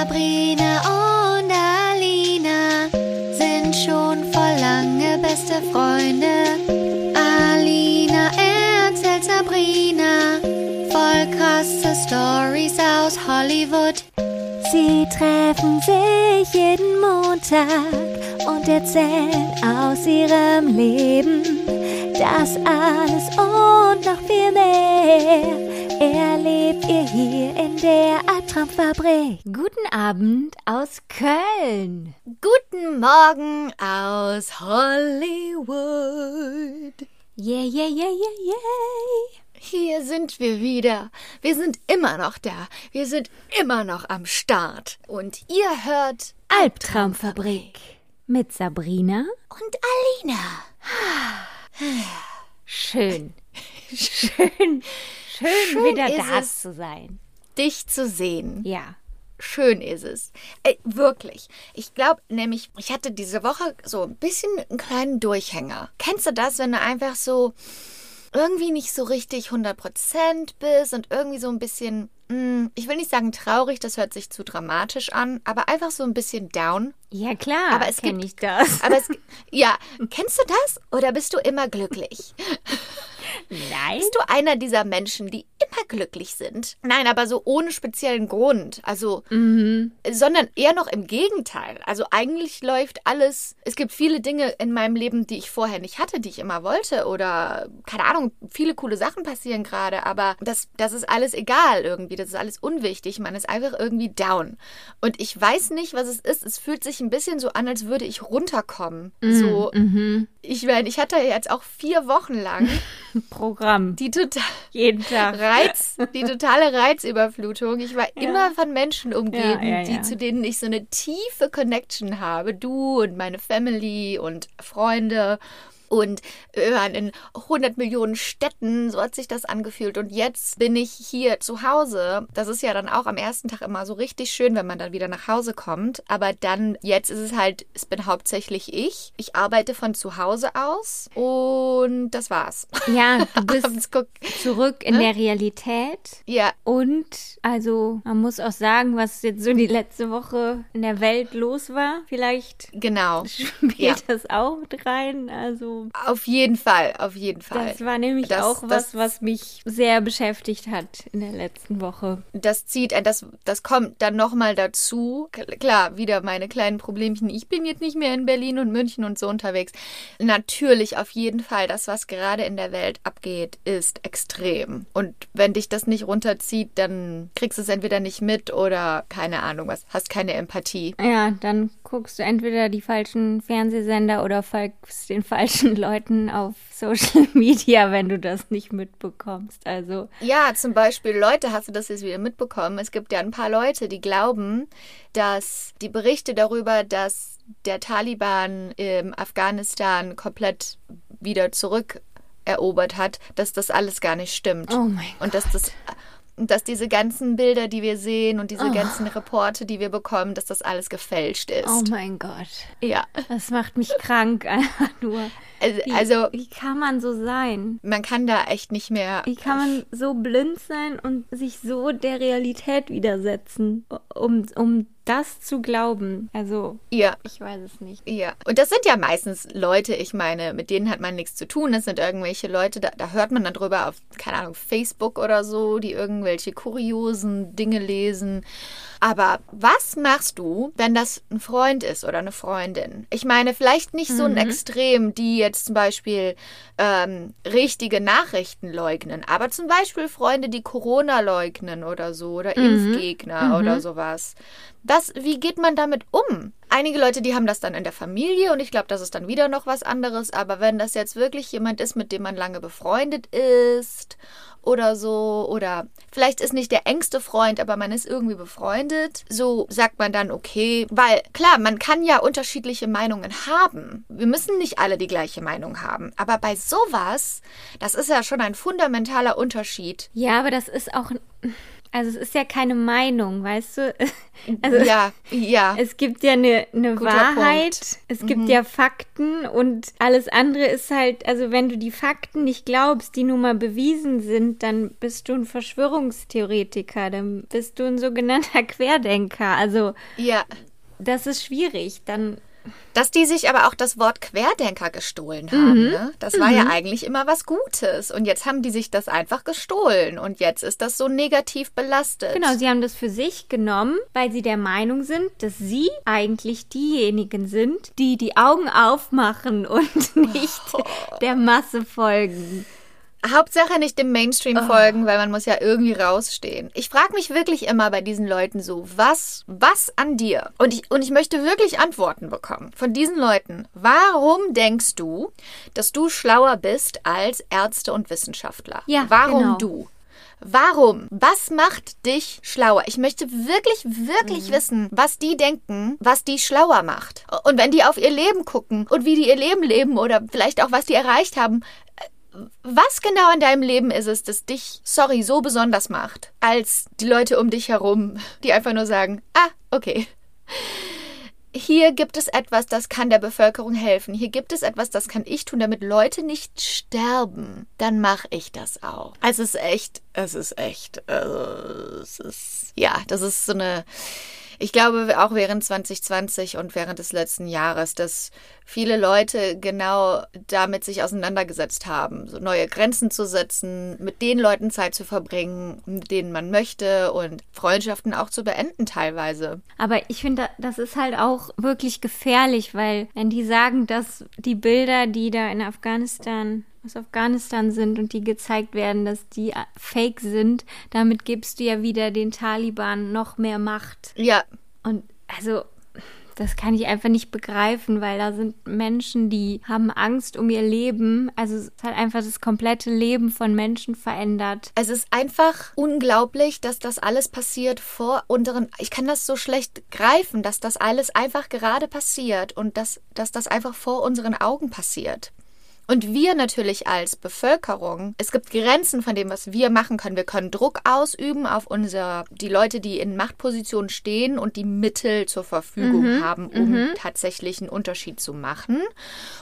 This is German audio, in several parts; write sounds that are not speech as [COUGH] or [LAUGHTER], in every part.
Sabrina und Alina sind schon vor lange beste Freunde. Alina erzählt Sabrina voll krasse Stories aus Hollywood. Sie treffen sich jeden Montag und erzählen aus ihrem Leben. Das alles und noch viel mehr erlebt ihr hier in der Albtraumfabrik. Guten Abend aus Köln. Guten Morgen aus Hollywood. Yeah, yeah, yeah, yeah, yeah. Hier sind wir wieder. Wir sind immer noch da. Wir sind immer noch am Start. Und ihr hört Albtraumfabrik mit Sabrina und Alina. Schön. Schön. Schön, Schön wieder da zu sein. Dich zu sehen. Ja. Schön ist es. Ey, wirklich. Ich glaube nämlich, ich hatte diese Woche so ein bisschen einen kleinen Durchhänger. Kennst du das, wenn du einfach so irgendwie nicht so richtig 100% bist und irgendwie so ein bisschen, mm, ich will nicht sagen traurig, das hört sich zu dramatisch an, aber einfach so ein bisschen down. Ja, klar. Aber es kenn gibt- ich das. Aber es, [LAUGHS] ja, kennst du das? Oder bist du immer glücklich? [LAUGHS] Nein. Bist du einer dieser Menschen, die immer glücklich sind? Nein, aber so ohne speziellen Grund. Also, sondern eher noch im Gegenteil. Also eigentlich läuft alles. Es gibt viele Dinge in meinem Leben, die ich vorher nicht hatte, die ich immer wollte. Oder, keine Ahnung, viele coole Sachen passieren gerade. Aber das, das ist alles egal irgendwie. Das ist alles unwichtig. Man ist einfach irgendwie down. Und ich weiß nicht, was es ist. Es fühlt sich ein bisschen so an, als würde ich runterkommen. So, ich meine, ich hatte jetzt auch vier Wochen lang [LAUGHS] Programm. die total Jeden Tag. Reiz, die totale Reizüberflutung. Ich war immer von Menschen umgeben, Ja, ja, die ja. zu denen ich so eine tiefe Connection habe. Du und meine Family und Freunde. Und wir waren in 100 Millionen Städten, so hat sich das angefühlt. Und jetzt bin ich hier zu Hause. Das ist ja dann auch am ersten Tag immer so richtig schön, wenn man dann wieder nach Hause kommt. Aber dann, jetzt ist es halt, es bin hauptsächlich ich. Ich arbeite von zu Hause aus und das war's. Ja, du [LAUGHS] bist zurück in der Realität. ja, Und, also, man muss auch sagen, was jetzt so die letzte Woche in der Welt los war. Vielleicht genau. [LAUGHS] spielt Ja. das auch mit rein. Also, Auf jeden Fall, auf jeden Fall. das war nämlich Das- auch was, das- was mich sehr beschäftigt hat in der letzten Woche. das zieht, äh, das, das kommt dann nochmal dazu. Klar, wieder meine kleinen Problemchen. Ich bin jetzt nicht mehr in Berlin und München und so unterwegs. Natürlich, auf jeden Fall, das, was gerade in der Welt abgeht, ist extrem. Und wenn dich das nicht runterzieht, dann kriegst du es entweder nicht mit oder keine Ahnung was, hast keine Empathie. Ja, dann guckst du entweder die falschen Fernsehsender oder folgst den falschen [LAUGHS] Leuten auf Social [LAUGHS] Media, wenn du das nicht mitbekommst. Also, Ja, zum Beispiel, Leute, hast du das jetzt wieder mitbekommen? Es gibt ja ein paar Leute, die glauben, dass die Berichte darüber, dass der Taliban im Afghanistan komplett wieder zurückerobert hat, dass das alles gar nicht stimmt. Oh mein Und dass das dass diese ganzen Bilder, die wir sehen und diese Oh. ganzen Reporte, die wir bekommen, dass das alles gefälscht ist. oh mein Gott. ja. Das macht mich krank [LAUGHS] einfach nur. Also, Wie, also wie kann man so sein? man kann da echt nicht mehr Wie kann man so blind sein und sich so der Realität widersetzen, um, um das zu glauben? Also, ja. ich weiß es nicht. Ja, und das sind ja meistens Leute, ich meine, mit denen hat man nichts zu tun. Das sind irgendwelche Leute, da, da hört man dann drüber auf, keine Ahnung, Facebook oder so, die irgendwelche kuriosen Dinge lesen. Aber was machst du, wenn das ein Freund ist oder eine Freundin? Ich meine, vielleicht nicht so ein Extrem, die jetzt zum Beispiel ähm, richtige Nachrichten leugnen, aber zum Beispiel Freunde, die Corona leugnen oder so oder Impfgegner oder sowas. Das, wie geht man damit um? Einige Leute, die haben das dann in der Familie und ich glaube, das ist dann wieder noch was anderes. Aber wenn das jetzt wirklich jemand ist, mit dem man lange befreundet ist oder so, oder vielleicht ist nicht der engste Freund, aber man ist irgendwie befreundet, so sagt man dann okay, weil klar, man kann ja unterschiedliche Meinungen haben. Wir müssen nicht alle die gleiche Meinung haben. Aber bei sowas, das ist ja schon ein fundamentaler Unterschied. Ja, aber das ist auch. Also es ist ja keine Meinung, weißt du? [LAUGHS] Also ja, ja. es gibt ja eine, eine Guter Wahrheit, Punkt. es gibt ja Fakten und alles andere ist halt, also wenn du die Fakten nicht glaubst, die nun mal bewiesen sind, dann bist du ein Verschwörungstheoretiker, dann bist du ein sogenannter [LAUGHS] Querdenker. Also ja. das ist schwierig. Dann Dass die sich aber auch das Wort Querdenker gestohlen haben, ne? das war ja eigentlich immer was Gutes. Und jetzt haben die sich das einfach gestohlen. Und jetzt ist das so negativ belastet. Genau, sie haben das für sich genommen, weil sie der Meinung sind, dass sie eigentlich diejenigen sind, die die Augen aufmachen und [LAUGHS] nicht der Masse folgen. Hauptsache nicht dem Mainstream folgen, weil man muss ja irgendwie rausstehen. Ich frage mich wirklich immer bei diesen Leuten so, was, was an dir? Und ich, und ich möchte wirklich Antworten bekommen von diesen Leuten. Warum denkst du, dass du schlauer bist als Ärzte und Wissenschaftler? Ja, Warum genau. du? Warum? Was macht dich schlauer? Ich möchte wirklich, wirklich Mhm. wissen, was die denken, was die schlauer macht. Und wenn die auf ihr Leben gucken und wie die ihr Leben leben oder vielleicht auch was die erreicht haben, was genau in deinem Leben ist es, das dich, sorry, so besonders macht, als die Leute um dich herum, die einfach nur sagen, ah, okay. Hier gibt es etwas, das kann der Bevölkerung helfen. Hier gibt es etwas, das kann ich tun, damit Leute nicht sterben. Dann mache ich das auch. Es ist echt, es ist echt, also, es ist, ja, das ist so eine, ich glaube auch während 2020 und während des letzten Jahres, dass viele Leute genau damit sich auseinandergesetzt haben, so neue Grenzen zu setzen, mit den Leuten Zeit zu verbringen, mit denen man möchte und Freundschaften auch zu beenden teilweise. Aber ich finde, das ist halt auch wirklich gefährlich, weil wenn die sagen, dass die Bilder, die da in Afghanistan aus Afghanistan sind und die gezeigt werden, dass die äh, fake sind, damit gibst du ja wieder den Taliban noch mehr Macht. Ja, Und also, das kann ich einfach nicht begreifen, weil da sind Menschen, die haben Angst um ihr Leben. Also es hat einfach das komplette Leben von Menschen verändert. Es ist einfach unglaublich, dass das alles passiert vor unseren. Ich kann das so schlecht greifen, dass das alles einfach gerade passiert und dass, dass das einfach vor unseren Augen passiert. Und wir natürlich als Bevölkerung, es gibt Grenzen von dem, was wir machen können. Wir können Druck ausüben auf unser, die Leute, die in Machtpositionen stehen und die Mittel zur Verfügung haben, um tatsächlich einen Unterschied zu machen.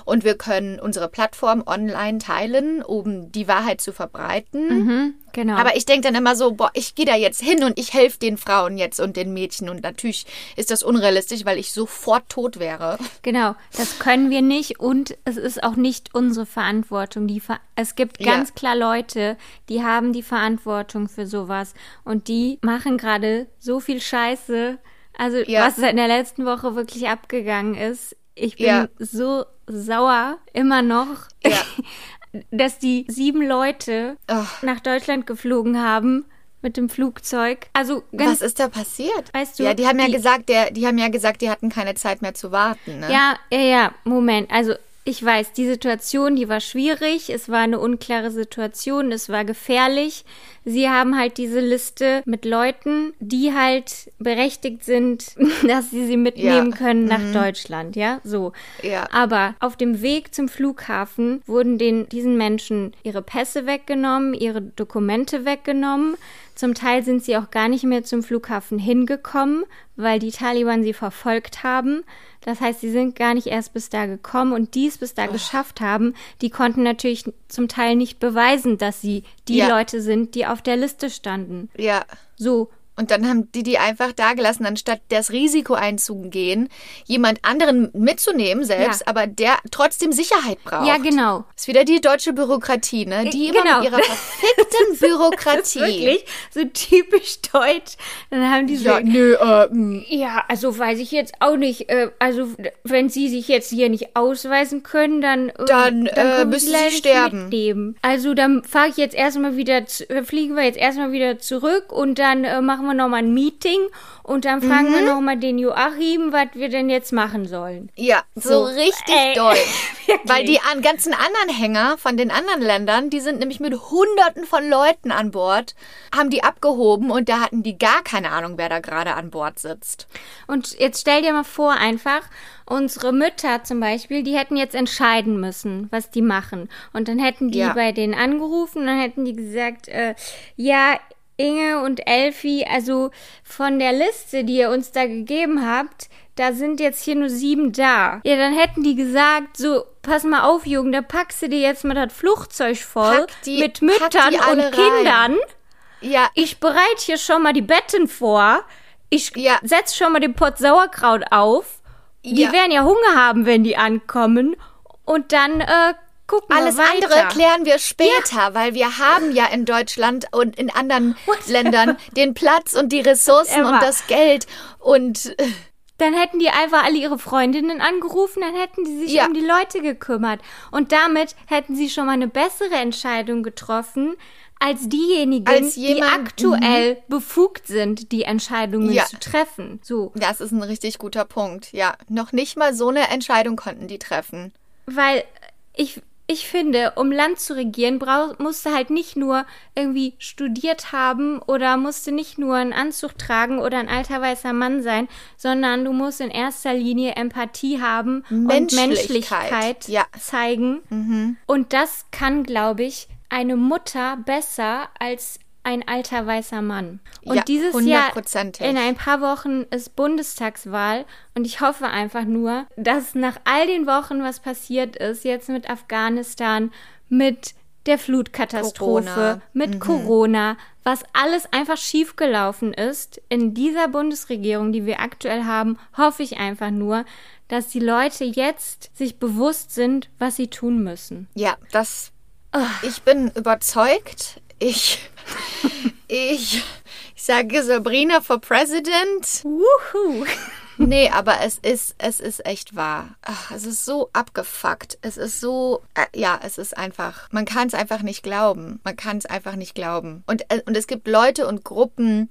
Und wir können unsere Plattform online teilen, um die Wahrheit zu verbreiten. Genau. Aber ich denke dann immer so, boah, ich gehe da jetzt hin und ich helfe den Frauen jetzt und den Mädchen. Und natürlich ist das unrealistisch, weil ich sofort tot wäre. Genau, das können wir nicht und es ist auch nicht unsere Verantwortung. Die Ver es gibt Ja. ganz klar Leute, die haben die Verantwortung für sowas und die machen gerade so viel Scheiße. Also Ja. was in der letzten Woche wirklich abgegangen ist. Ich bin Ja. so sauer immer noch, Ja. [LAUGHS] dass die sieben Leute Ach. nach Deutschland geflogen haben mit dem Flugzeug. Also Was ist da passiert? Weißt du, ja, die haben ja die- gesagt, der, die haben ja gesagt, die hatten keine Zeit mehr zu warten. Ne? Ja, ja, ja, Moment. Also ich weiß, die Situation, die war schwierig. Es war eine unklare Situation. Es war gefährlich. Sie haben halt diese Liste mit Leuten, die halt berechtigt sind, [LAUGHS] dass sie sie mitnehmen Ja. können nach Deutschland. Ja, so. Ja. Aber auf dem Weg zum Flughafen wurden den, diesen Menschen ihre Pässe weggenommen, ihre Dokumente weggenommen. Zum Teil sind sie auch gar nicht mehr zum Flughafen hingekommen, weil die Taliban sie verfolgt haben. Das heißt, sie sind gar nicht erst bis da gekommen und die es bis da geschafft haben, die konnten natürlich zum Teil nicht beweisen, dass sie die Ja. Leute sind, die auf der Liste standen. ja. So. Und dann haben die die einfach da gelassen, anstatt das Risiko einzugehen, jemand anderen mitzunehmen selbst, Ja. aber der trotzdem Sicherheit braucht. Ja, genau. Ist wieder die deutsche Bürokratie, ne? Die immer Genau. mit ihrer verfickten [LAUGHS] Bürokratie. Wirklich so typisch deutsch. Dann haben die so, Ja, nö, äh, mh. Ja, also weiß ich jetzt auch nicht. Äh, also wenn Sie sich jetzt hier nicht ausweisen können, dann, äh, Dann, äh, können wir müssen Sie nicht sterben. Mitnehmen. Also dann fahre ich jetzt erstmal wieder, äh, fliegen wir jetzt erstmal wieder zurück und dann äh, machen wir nochmal ein Meeting und dann fragen Mhm. wir nochmal den Joachim, was wir denn jetzt machen sollen. Ja, so, So, richtig ey, deutsch. [LAUGHS] Weil die an, ganzen Anhänger von den anderen Ländern, die sind nämlich mit Hunderten von Leuten an Bord, haben die abgehoben und da hatten die gar keine Ahnung, wer da gerade an Bord sitzt. Und jetzt stell dir mal vor, einfach, unsere Mütter zum Beispiel, die hätten jetzt entscheiden müssen, was die machen. Und dann hätten die Ja. bei denen angerufen und dann hätten die gesagt, äh, ja, Inge und Elfi, also von der Liste, die ihr uns da gegeben habt, da sind jetzt hier nur sieben da. Ja, dann hätten die gesagt, so, pass mal auf, Jungen, da packst du dir jetzt mal das Flugzeug voll die- mit Müttern und Kindern. Ja, Ich bereite hier schon mal die Betten vor. Ich Ja. setz schon mal den Pott Sauerkraut auf. Die Ja. werden ja Hunger haben, wenn die ankommen. Und dann äh, gucken Alles wir weiter. andere klären wir später, weil wir haben ja in Deutschland und in anderen [LAUGHS] Ländern den Platz und die Ressourcen Emma. und das Geld und äh, Dann hätten die einfach alle ihre Freundinnen angerufen, dann hätten die sich Ja. um die Leute gekümmert. Und damit hätten sie schon mal eine bessere Entscheidung getroffen, als diejenigen, Als die jemand- mhm. aktuell befugt sind, die Entscheidungen Ja. zu treffen. So. das ist ein richtig guter Punkt. Ja, noch nicht mal so eine Entscheidung konnten die treffen. Weil ich, ich finde, um Land zu regieren, brauch, musst du halt nicht nur irgendwie studiert haben oder musst du nicht nur einen Anzug tragen oder ein alter weißer Mann sein, sondern du musst in erster Linie Empathie haben und Menschlichkeit, Menschlichkeit ja. zeigen. Und das kann, glaube ich, eine Mutter besser als ein alter weißer Mann. Und Ja, dieses Jahr in ein paar Wochen ist Bundestagswahl und ich hoffe einfach nur, dass nach all den Wochen, was passiert ist, jetzt mit Afghanistan, mit der Flutkatastrophe, Corona. mit Corona, was alles einfach schiefgelaufen ist in dieser Bundesregierung, die wir aktuell haben, hoffe ich einfach nur, dass die Leute jetzt sich bewusst sind, was sie tun müssen. Ja, das. Ich bin überzeugt. Ich. Ich. Ich sage Sabrina for President. Wuhu! Nee, aber es ist, es ist echt wahr. Ach, es ist so abgefuckt. Es ist so, äh, ja, es ist einfach, man kann es einfach nicht glauben. Man kann es einfach nicht glauben. Und, äh, und es gibt Leute und Gruppen,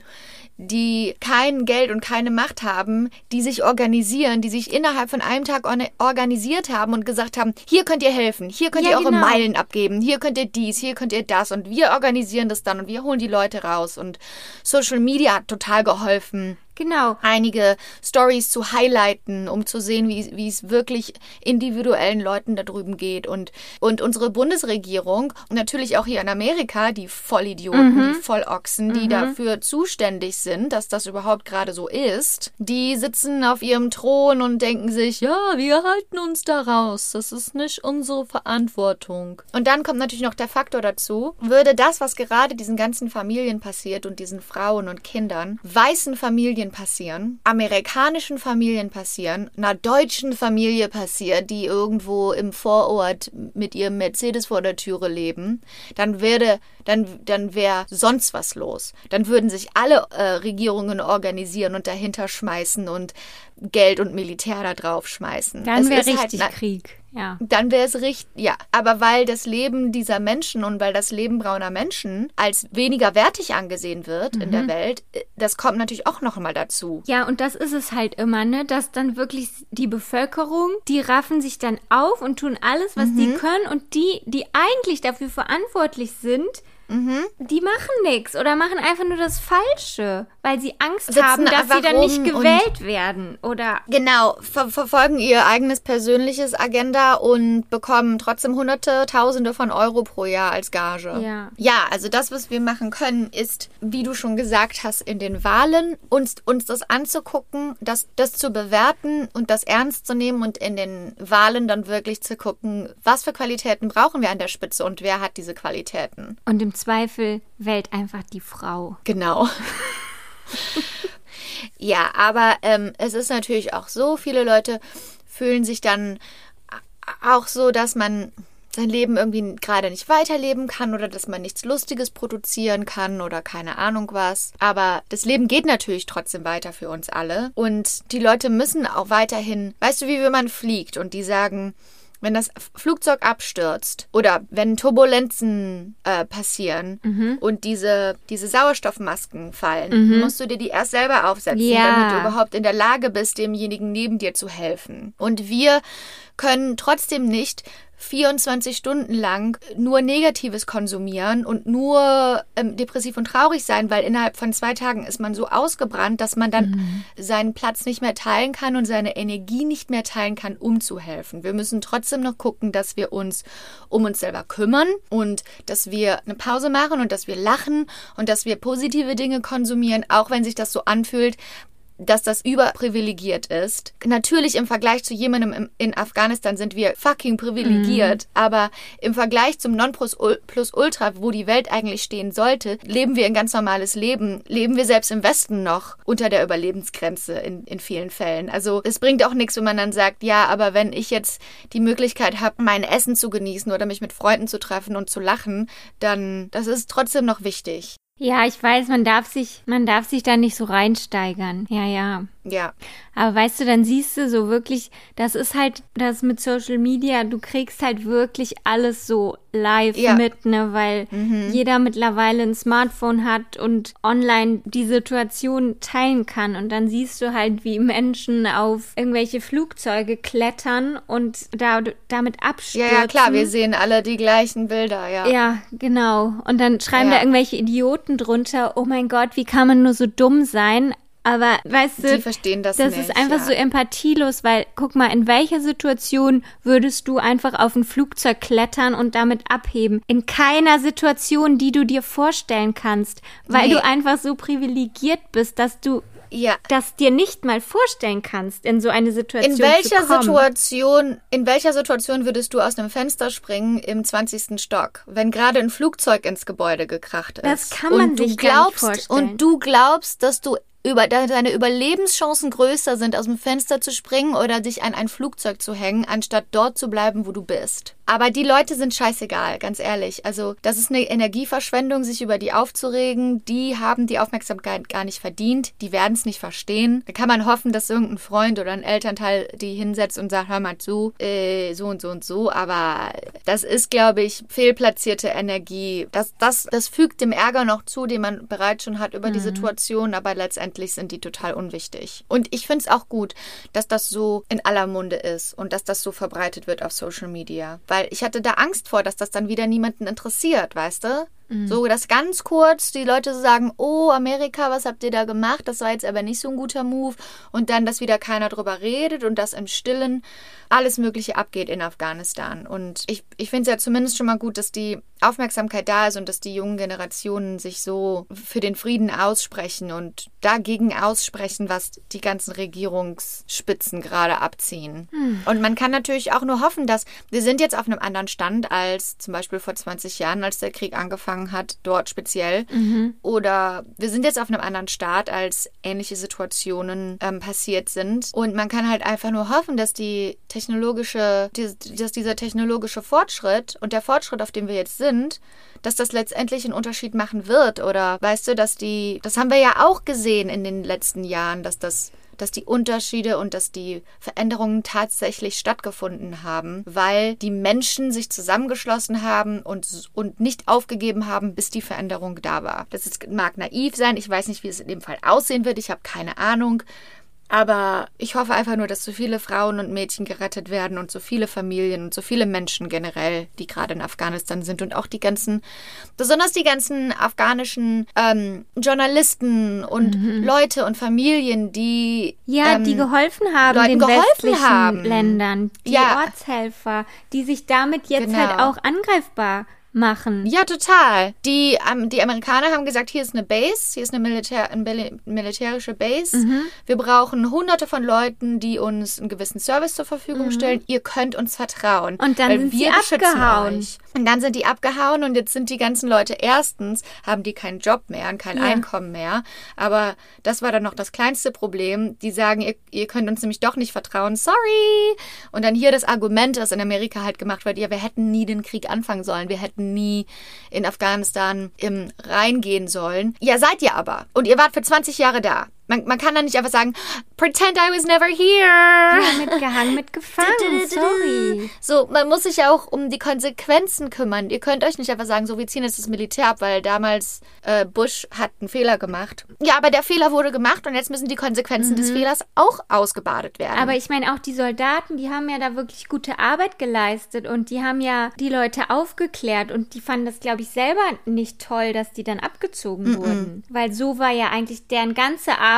die kein Geld und keine Macht haben, die sich organisieren, die sich innerhalb von einem Tag organisiert haben und gesagt haben, hier könnt ihr helfen, hier könnt Ja, ihr eure genau. Meilen abgeben, hier könnt ihr dies, hier könnt ihr das und wir organisieren das dann und wir holen die Leute raus und Social Media hat total geholfen Genau. einige Stories zu highlighten, um zu sehen, wie, es wirklich individuellen Leuten da drüben geht. Und, und unsere Bundesregierung und natürlich auch hier in Amerika, die Vollidioten, die Vollochsen, die dafür zuständig sind, dass das überhaupt gerade so ist, die sitzen auf ihrem Thron und denken sich, ja, wir halten uns da raus. Das ist nicht unsere Verantwortung. Und dann kommt natürlich noch der Faktor dazu, würde das, was gerade diesen ganzen Familien passiert und diesen Frauen und Kindern, weißen Familien passieren, amerikanischen Familien passieren, einer deutschen Familie passiert, die irgendwo im Vorort mit ihrem Mercedes vor der Türe leben, dann würde, dann, dann wäre sonst was los. Dann würden sich alle äh, Regierungen organisieren und dahinter schmeißen und Geld und Militär da drauf schmeißen. Dann wäre halt richtig na- Krieg. Ja. dann wäre es richtig, ja. Aber weil das Leben dieser Menschen und weil das Leben brauner Menschen als weniger wertig angesehen wird in der Welt, äh, das kommt natürlich auch noch mal dazu. Ja, und das ist es halt immer, ne? Dass dann wirklich die Bevölkerung, die raffen sich dann auf und tun alles, was die können. Und die, die eigentlich dafür verantwortlich sind, die machen nichts oder machen einfach nur das Falsche, weil sie Angst Sitzen haben, dass sie dann nicht gewählt werden. Oder Genau, ver verfolgen ihr eigenes persönliches Agenda und bekommen trotzdem Hunderte, Tausende von Euro pro Jahr als Gage. Ja. Ja, also das, was wir machen können, ist, wie du schon gesagt hast, in den Wahlen uns, uns das anzugucken, das, das zu bewerten und das ernst zu nehmen und in den Wahlen dann wirklich zu gucken, was für Qualitäten brauchen wir an der Spitze und wer hat diese Qualitäten. und im Zweifel wählt einfach die Frau. Genau. [LAUGHS] ja, aber ähm, es ist natürlich auch so, viele Leute fühlen sich dann auch so, dass man sein Leben irgendwie gerade nicht weiterleben kann oder dass man nichts Lustiges produzieren kann oder keine Ahnung was. Aber das Leben geht natürlich trotzdem weiter für uns alle. Und die Leute müssen auch weiterhin, weißt du, wie wenn man fliegt und die sagen, wenn das Flugzeug abstürzt oder wenn Turbulenzen äh, passieren und diese, diese Sauerstoffmasken fallen, musst du dir die erst selber aufsetzen, Ja. damit du überhaupt in der Lage bist, demjenigen neben dir zu helfen. Und wir können trotzdem nicht 24 Stunden lang nur Negatives konsumieren und nur ähm, depressiv und traurig sein, weil innerhalb von zwei Tagen ist man so ausgebrannt, dass man dann mhm. seinen Platz nicht mehr teilen kann und seine Energie nicht mehr teilen kann, um zu helfen. Wir müssen trotzdem noch gucken, dass wir uns um uns selber kümmern und dass wir eine Pause machen und dass wir lachen und dass wir positive Dinge konsumieren, auch wenn sich das so anfühlt, dass das überprivilegiert ist. Natürlich im Vergleich zu jemandem in Afghanistan sind wir fucking privilegiert, mhm. aber im Vergleich zum Non-Plus-Ultra, wo die Welt eigentlich stehen sollte, leben wir ein ganz normales Leben. Leben wir selbst im Westen noch unter der Überlebensgrenze in, in vielen Fällen. Also es bringt auch nichts, wenn man dann sagt, ja, aber wenn ich jetzt die Möglichkeit habe, mein Essen zu genießen oder mich mit Freunden zu treffen und zu lachen, dann das ist trotzdem noch wichtig. Ja, ich weiß, man darf sich, man darf sich da nicht so reinsteigern. Ja, ja. Ja. Aber weißt du, dann siehst du so wirklich, das ist halt das mit Social Media, du kriegst halt wirklich alles so live ja. mit, ne, weil mhm. jeder mittlerweile ein Smartphone hat und online die Situation teilen kann. Und dann siehst du halt, wie Menschen auf irgendwelche Flugzeuge klettern und da, damit abstürzen. Ja, ja, klar, wir sehen alle die gleichen Bilder, ja. Ja, genau. Und dann schreiben ja. da irgendwelche Idioten drunter, oh mein Gott, wie kann man nur so dumm sein? Aber weißt du, die verstehen das, das nicht, ist einfach ja. so empathielos, weil guck mal, in welcher Situation würdest du einfach auf ein Flugzeug klettern und damit abheben? In keiner Situation, die du dir vorstellen kannst, weil nee. du einfach so privilegiert bist, dass du ja. das dir nicht mal vorstellen kannst, in so eine Situation in welcher zu kommen. Situation, in welcher Situation würdest du aus einem Fenster springen im 20. Stock, wenn gerade ein Flugzeug ins Gebäude gekracht ist? Das kann man und sich glaubst, gar nicht vorstellen. Und du glaubst, dass du über deine Überlebenschancen größer sind, aus dem Fenster zu springen oder dich an ein Flugzeug zu hängen, anstatt dort zu bleiben, wo du bist. Aber die Leute sind scheißegal, ganz ehrlich. Also, das ist eine Energieverschwendung, sich über die aufzuregen. Die haben die Aufmerksamkeit gar nicht verdient. Die werden es nicht verstehen. Da kann man hoffen, dass irgendein Freund oder ein Elternteil die hinsetzt und sagt, hör mal zu, äh, so und so und so. Aber das ist, glaube ich, fehlplatzierte Energie. Das, das, das fügt dem Ärger noch zu, den man bereits schon hat über mhm. die Situation. Aber letztendlich sind die total unwichtig. Und ich finde es auch gut, dass das so in aller Munde ist und dass das so verbreitet wird auf Social Media. Weil ich hatte da Angst vor, dass das dann wieder niemanden interessiert, weißt du? Mhm. So, dass ganz kurz die Leute so sagen, oh, Amerika, was habt ihr da gemacht? Das war jetzt aber nicht so ein guter Move. Und dann, dass wieder keiner drüber redet und dass im Stillen alles Mögliche abgeht in Afghanistan. Und ich, ich finde es ja zumindest schon mal gut, dass die Aufmerksamkeit da ist und dass die jungen Generationen sich so für den Frieden aussprechen und dagegen aussprechen, was die ganzen Regierungsspitzen gerade abziehen. Hm. Und man kann natürlich auch nur hoffen, dass wir sind jetzt auf einem anderen Stand als zum Beispiel vor 20 Jahren, als der Krieg angefangen hat, dort speziell. Mhm. Oder wir sind jetzt auf einem anderen Start, als ähnliche Situationen ähm, passiert sind. Und man kann halt einfach nur hoffen, dass die technologische, dass dieser technologische Fortschritt und der Fortschritt, auf dem wir jetzt sind, dass das letztendlich einen Unterschied machen wird. Oder weißt du, dass die, das haben wir ja auch gesehen in den letzten Jahren, dass das dass die Unterschiede und dass die Veränderungen tatsächlich stattgefunden haben, weil die Menschen sich zusammengeschlossen haben und, und nicht aufgegeben haben, bis die Veränderung da war. Das ist, mag naiv sein, ich weiß nicht, wie es in dem Fall aussehen wird, ich habe keine Ahnung, aber ich hoffe einfach nur, dass so viele Frauen und Mädchen gerettet werden und so viele Familien und so viele Menschen generell, die gerade in Afghanistan sind und auch die ganzen, besonders die ganzen afghanischen ähm, Journalisten und mhm. Leute und Familien, die ja, ähm, die geholfen haben Leuten den geholfen westlichen haben. Ländern, die Ja. Ortshelfer, die sich damit jetzt Genau. halt auch angreifbar machen. Ja, total. Die, ähm, die Amerikaner haben gesagt, hier ist eine Base, hier ist eine Militär, eine mili- militärische Base. Mhm. Wir brauchen hunderte von Leuten, die uns einen gewissen Service zur Verfügung stellen. Ihr könnt uns vertrauen. Mhm. Und dann weil sind wir beschützen abgehauen. Euch. Und dann sind die abgehauen und jetzt sind die ganzen Leute erstens, haben die keinen Job mehr und kein Ja. Einkommen mehr. Aber das war dann noch das kleinste Problem. Die sagen, ihr, ihr könnt uns nämlich doch nicht vertrauen. Sorry. Und dann hier das Argument, das in Amerika halt gemacht wird, ja, wir hätten nie den Krieg anfangen sollen. Wir hätten nie in Afghanistan im reingehen sollen. Ja, seid ihr aber. Und ihr wart für 20 Jahre da. Man, man kann dann nicht einfach sagen, pretend I was never here. Ja, mitgehangen, mitgefangen. Sorry. So, man muss sich ja auch um die Konsequenzen kümmern. Ihr könnt euch nicht einfach sagen, so, wir ziehen jetzt das Militär ab, weil damals äh, Bush hat einen Fehler gemacht. Ja, aber der Fehler wurde gemacht und jetzt müssen die Konsequenzen des Fehlers auch ausgebadet werden. Aber ich meine, auch die Soldaten, die haben ja da wirklich gute Arbeit geleistet und die haben ja die Leute aufgeklärt und die fanden das, glaube ich, selber nicht toll, dass die dann abgezogen wurden. Weil so war ja eigentlich deren ganze Arbeit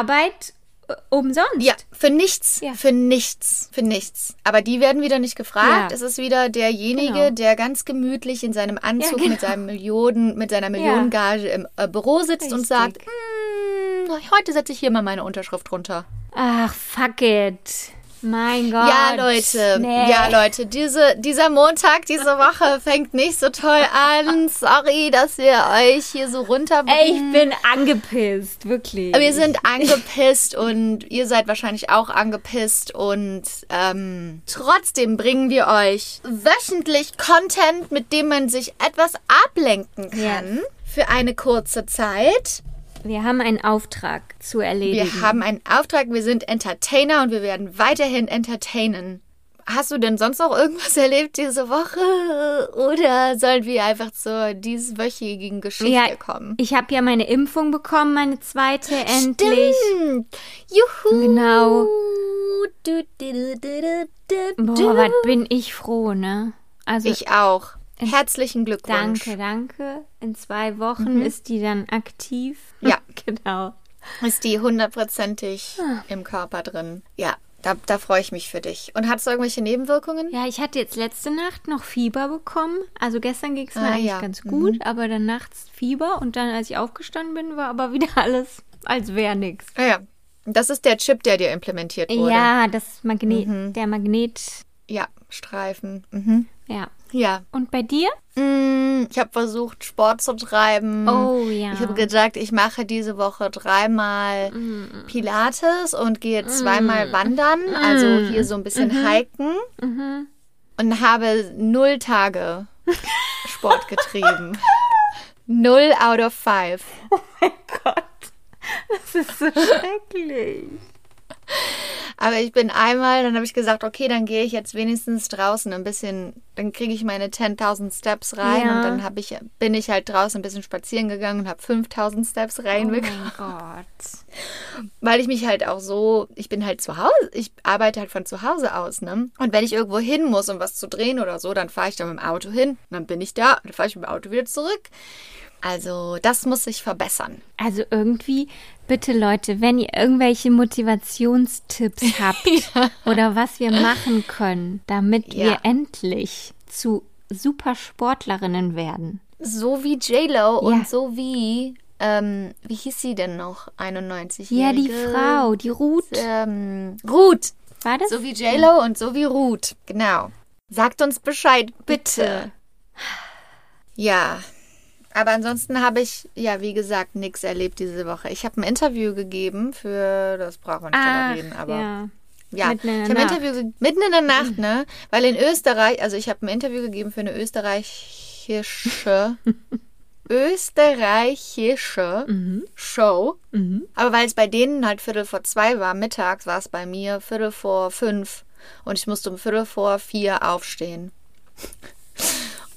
äh, umsonst. Ja, für nichts. Ja. Für nichts. Für nichts. Aber die werden wieder nicht gefragt. Ja. Es ist wieder derjenige, Genau. der ganz gemütlich in seinem Anzug genau. mit seinem Millionen, mit seiner Millionengage im äh, Büro sitzt und Richtig. sagt, "Hm, heute setze ich hier mal meine Unterschrift runter. Ach, fuck it. Mein Gott. Ja, Leute, Nee. ja, Leute, diese, dieser Montag, diese Woche [LAUGHS] fängt nicht so toll an. Sorry, dass wir euch hier so runterbringen. Ey, ich bin angepisst, wirklich. Wir sind angepisst und ihr seid wahrscheinlich auch angepisst und ähm, trotzdem bringen wir euch wöchentlich Content, mit dem man sich etwas ablenken kann für eine kurze Zeit. Wir haben einen Auftrag zu erledigen. Wir haben einen Auftrag, wir sind Entertainer und wir werden weiterhin entertainen. Hast du denn sonst noch irgendwas [LAUGHS] erlebt diese Woche? Oder sollen wir einfach zur dieswöchigen Geschichte ja, kommen? ich habe ja meine Impfung bekommen, meine zweite endlich. Stimmt. Juhu. Genau. Du, du, du, du, du, du. Boah, was bin ich froh, ne? Also Ich auch. Herzlichen Glückwunsch. danke, danke. In zwei Wochen ist die dann aktiv. [LAUGHS] Ja. genau. Ist die hundertprozentig Ah. im Körper drin. Ja, da, da freue ich mich für dich. Und hat es irgendwelche Nebenwirkungen? Ja, ich hatte jetzt letzte Nacht noch Fieber bekommen. Also gestern ging es mir Ah, eigentlich ja. Mhm. ganz gut, aber dann nachts Fieber und dann, als ich aufgestanden bin, war aber [LAUGHS] wieder alles, als wäre nichts. Ja, ja. Das ist der Chip, der dir implementiert wurde. Ja, das Magnet, Mhm. der Magnet, Ja, Streifen. Mhm. ja. Ja. Und bei dir? Mm, Ich habe versucht, Sport zu treiben. Oh ja. Ich habe gesagt, ich mache diese Woche dreimal Mm. Pilates und gehe zweimal wandern, also hier so ein bisschen Mhm. hiken. Und habe null Tage [LAUGHS] Sport getrieben. null out of five. Gott, das ist so [LAUGHS] schrecklich. Aber ich bin einmal, dann habe ich gesagt, okay, dann gehe ich jetzt wenigstens draußen ein bisschen, dann kriege ich meine 10.000 Steps rein Ja. und dann habe ich, bin ich halt draußen ein bisschen spazieren gegangen und habe 5.000 Steps Oh reinbekommen. mein Gott. weil ich mich halt auch so, ich bin halt zu Hause, ich arbeite halt von zu Hause aus, ne? Und wenn ich irgendwo hin muss, um was zu drehen oder so, dann fahre ich da mit dem Auto hin, und dann bin ich da, dann fahre ich mit dem Auto wieder zurück. Also, das muss sich verbessern. Also irgendwie, bitte Leute, wenn ihr irgendwelche Motivationstipps [LAUGHS] habt oder was wir machen können, damit Ja. wir endlich zu super Sportlerinnen werden. So wie J-Lo und Ja. so wie, ähm, wie hieß sie denn noch? 91 Ja, die Frau, die Ruth. Ähm, Ruth. War das? So wie J-Lo und so wie Ruth. Genau. Sagt uns Bescheid, bitte. Bitte. Ja. Aber ansonsten habe ich, ja, wie gesagt, nichts erlebt diese Woche. Ich habe ein Interview gegeben für, das brauchen wir nicht Ach, reden, aber ja. ja, Mitten in ich der habe ein Nacht. Interview mitten in der Nacht, ne? Weil in Österreich, also ich habe ein Interview gegeben für eine österreichische, [LAUGHS] österreichische Mhm. Show. Aber weil es bei denen halt Viertel vor zwei war, mittags war es bei mir Viertel vor fünf und ich musste um Viertel vor vier aufstehen,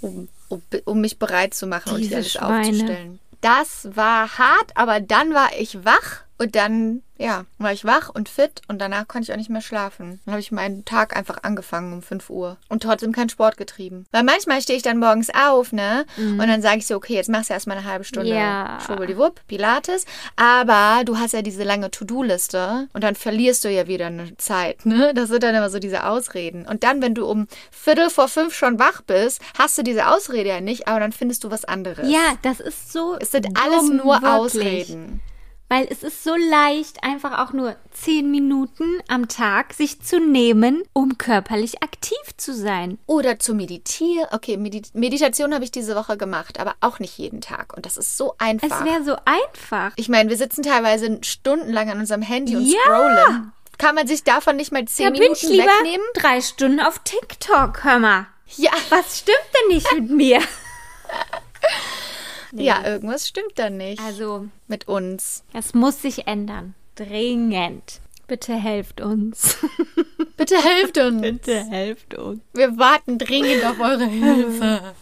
um, [LAUGHS] um, um mich bereit zu machen und Diese hier alles Schweine. aufzustellen. Das war hart, aber dann war ich wach und dann, ja, war ich wach und fit und danach konnte ich auch nicht mehr schlafen. Dann habe ich meinen Tag einfach angefangen um 5 Uhr und trotzdem keinen Sport getrieben. Weil manchmal stehe ich dann morgens auf, ne? Und dann sage ich so, okay, jetzt machst du erstmal eine halbe Stunde Ja. Schwubbeldiwupp, Pilates. Aber du hast ja diese lange To-Do-Liste und dann verlierst du ja wieder eine Zeit, ne? Das sind dann immer so diese Ausreden. Und dann, wenn du um Viertel vor fünf schon wach bist, hast du diese Ausrede ja nicht, aber dann findest du was anderes. Ja, das ist so. Es sind alles dumm, nur wirklich. Ausreden. Weil es ist so leicht, einfach auch nur zehn Minuten am Tag sich zu nehmen, um körperlich aktiv zu sein. Oder zu meditieren. Okay, Medi Meditation habe ich diese Woche gemacht, aber auch nicht jeden Tag. Und das ist so Es einfach. wäre so einfach. Ich meine, wir sitzen teilweise stundenlang an unserem Handy und Ja. scrollen. Kann man sich davon nicht mal zehn Da bin ich Minuten lieber wegnehmen? drei Stunden auf TikTok, hör mal. Ja. Was stimmt denn nicht mit mir? [LAUGHS] Ja, irgendwas stimmt da nicht Also, mit uns. es muss sich ändern. Dringend. Bitte helft uns. [LAUGHS] Bitte helft uns. Bitte helft uns. Wir warten dringend auf eure Hilfe.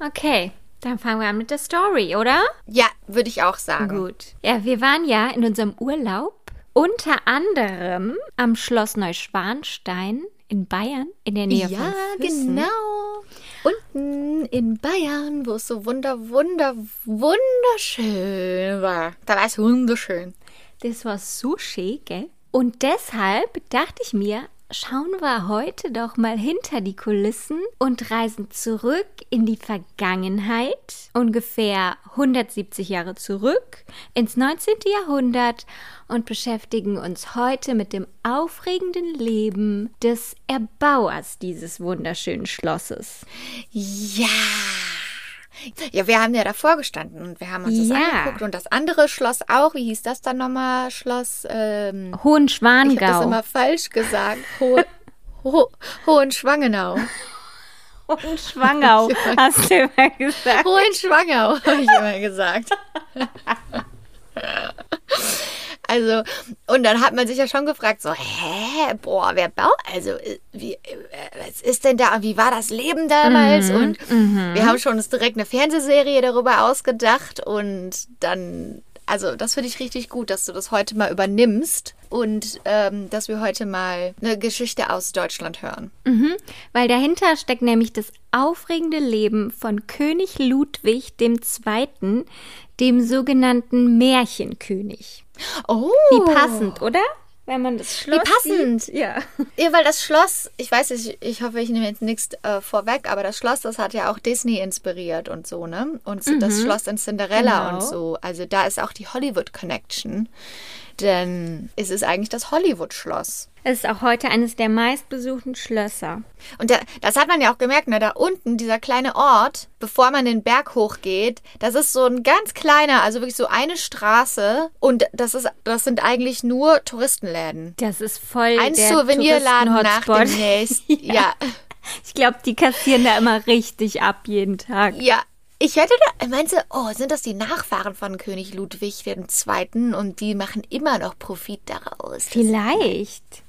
Okay, dann fangen wir an mit der Story, oder? Ja, würde ich auch sagen. Gut. Ja, wir waren ja in unserem Urlaub unter anderem am Schloss Neuschwanstein in Bayern, in der Nähe Ja, von Füssen. genau. Unten in Bayern, wo es so wunder, wunder, wunderschön war. Da war es wunderschön. Das war so schön, gell? Und deshalb dachte ich mir, schauen wir heute doch mal hinter die Kulissen und reisen zurück in die Vergangenheit, ungefähr 170 Jahre zurück, ins 19. Jahrhundert und beschäftigen uns heute mit dem aufregenden Leben des Erbauers dieses wunderschönen Schlosses. Ja. Ja, wir haben ja davor gestanden und wir haben uns das Ja. angeguckt und das andere Schloss auch. Wie hieß das dann nochmal? Schloss, ähm, ich habe das Hohenschwangau. immer falsch gesagt. Ho Ho Hohenschwangenau. [LAUGHS] Hohenschwangau, [LAUGHS] hast du immer gesagt. Hohenschwangau, habe ich immer gesagt. [LAUGHS] Also, und dann hat man sich ja schon gefragt, so, hä, boah, wer baut, also, äh, wie, äh, was ist denn da, wie war das Leben damals? und wir haben schon uns direkt eine Fernsehserie darüber ausgedacht und dann, also, das finde ich richtig gut, dass du das heute mal übernimmst und ähm, dass wir heute mal eine Geschichte aus Deutschland hören. Weil dahinter steckt nämlich das aufregende Leben von König Ludwig II., dem sogenannten Märchenkönig. Oh, Wie passend, oder? Wenn man das Schloss passend. Sieht. Ja. Ja, weil das Schloss, ich weiß nicht, ich hoffe, ich nehme jetzt nichts äh, vorweg, aber das Schloss, das hat ja auch Disney inspiriert und so, ne? Und so das Schloss in Cinderella Genau. und so. Also da ist auch die Hollywood-Connection. Denn es ist eigentlich das Hollywood-Schloss. Es ist auch heute eines der meistbesuchten Schlösser. Und da, das hat man ja auch gemerkt, ne? Da unten, dieser kleine Ort, bevor man den Berg hochgeht, das ist so ein ganz kleiner, also wirklich so eine Straße. Und das ist, das sind eigentlich nur Touristenläden. Das ist voll Ein der Souvenirladen nach dem nächsten. [LAUGHS] ja. Ich glaube, die kassieren da immer richtig ab jeden Tag. Ja, ich hätte da, meinst du, oh, sind das die Nachfahren von König Ludwig II. und die machen immer noch Profit daraus? Vielleicht.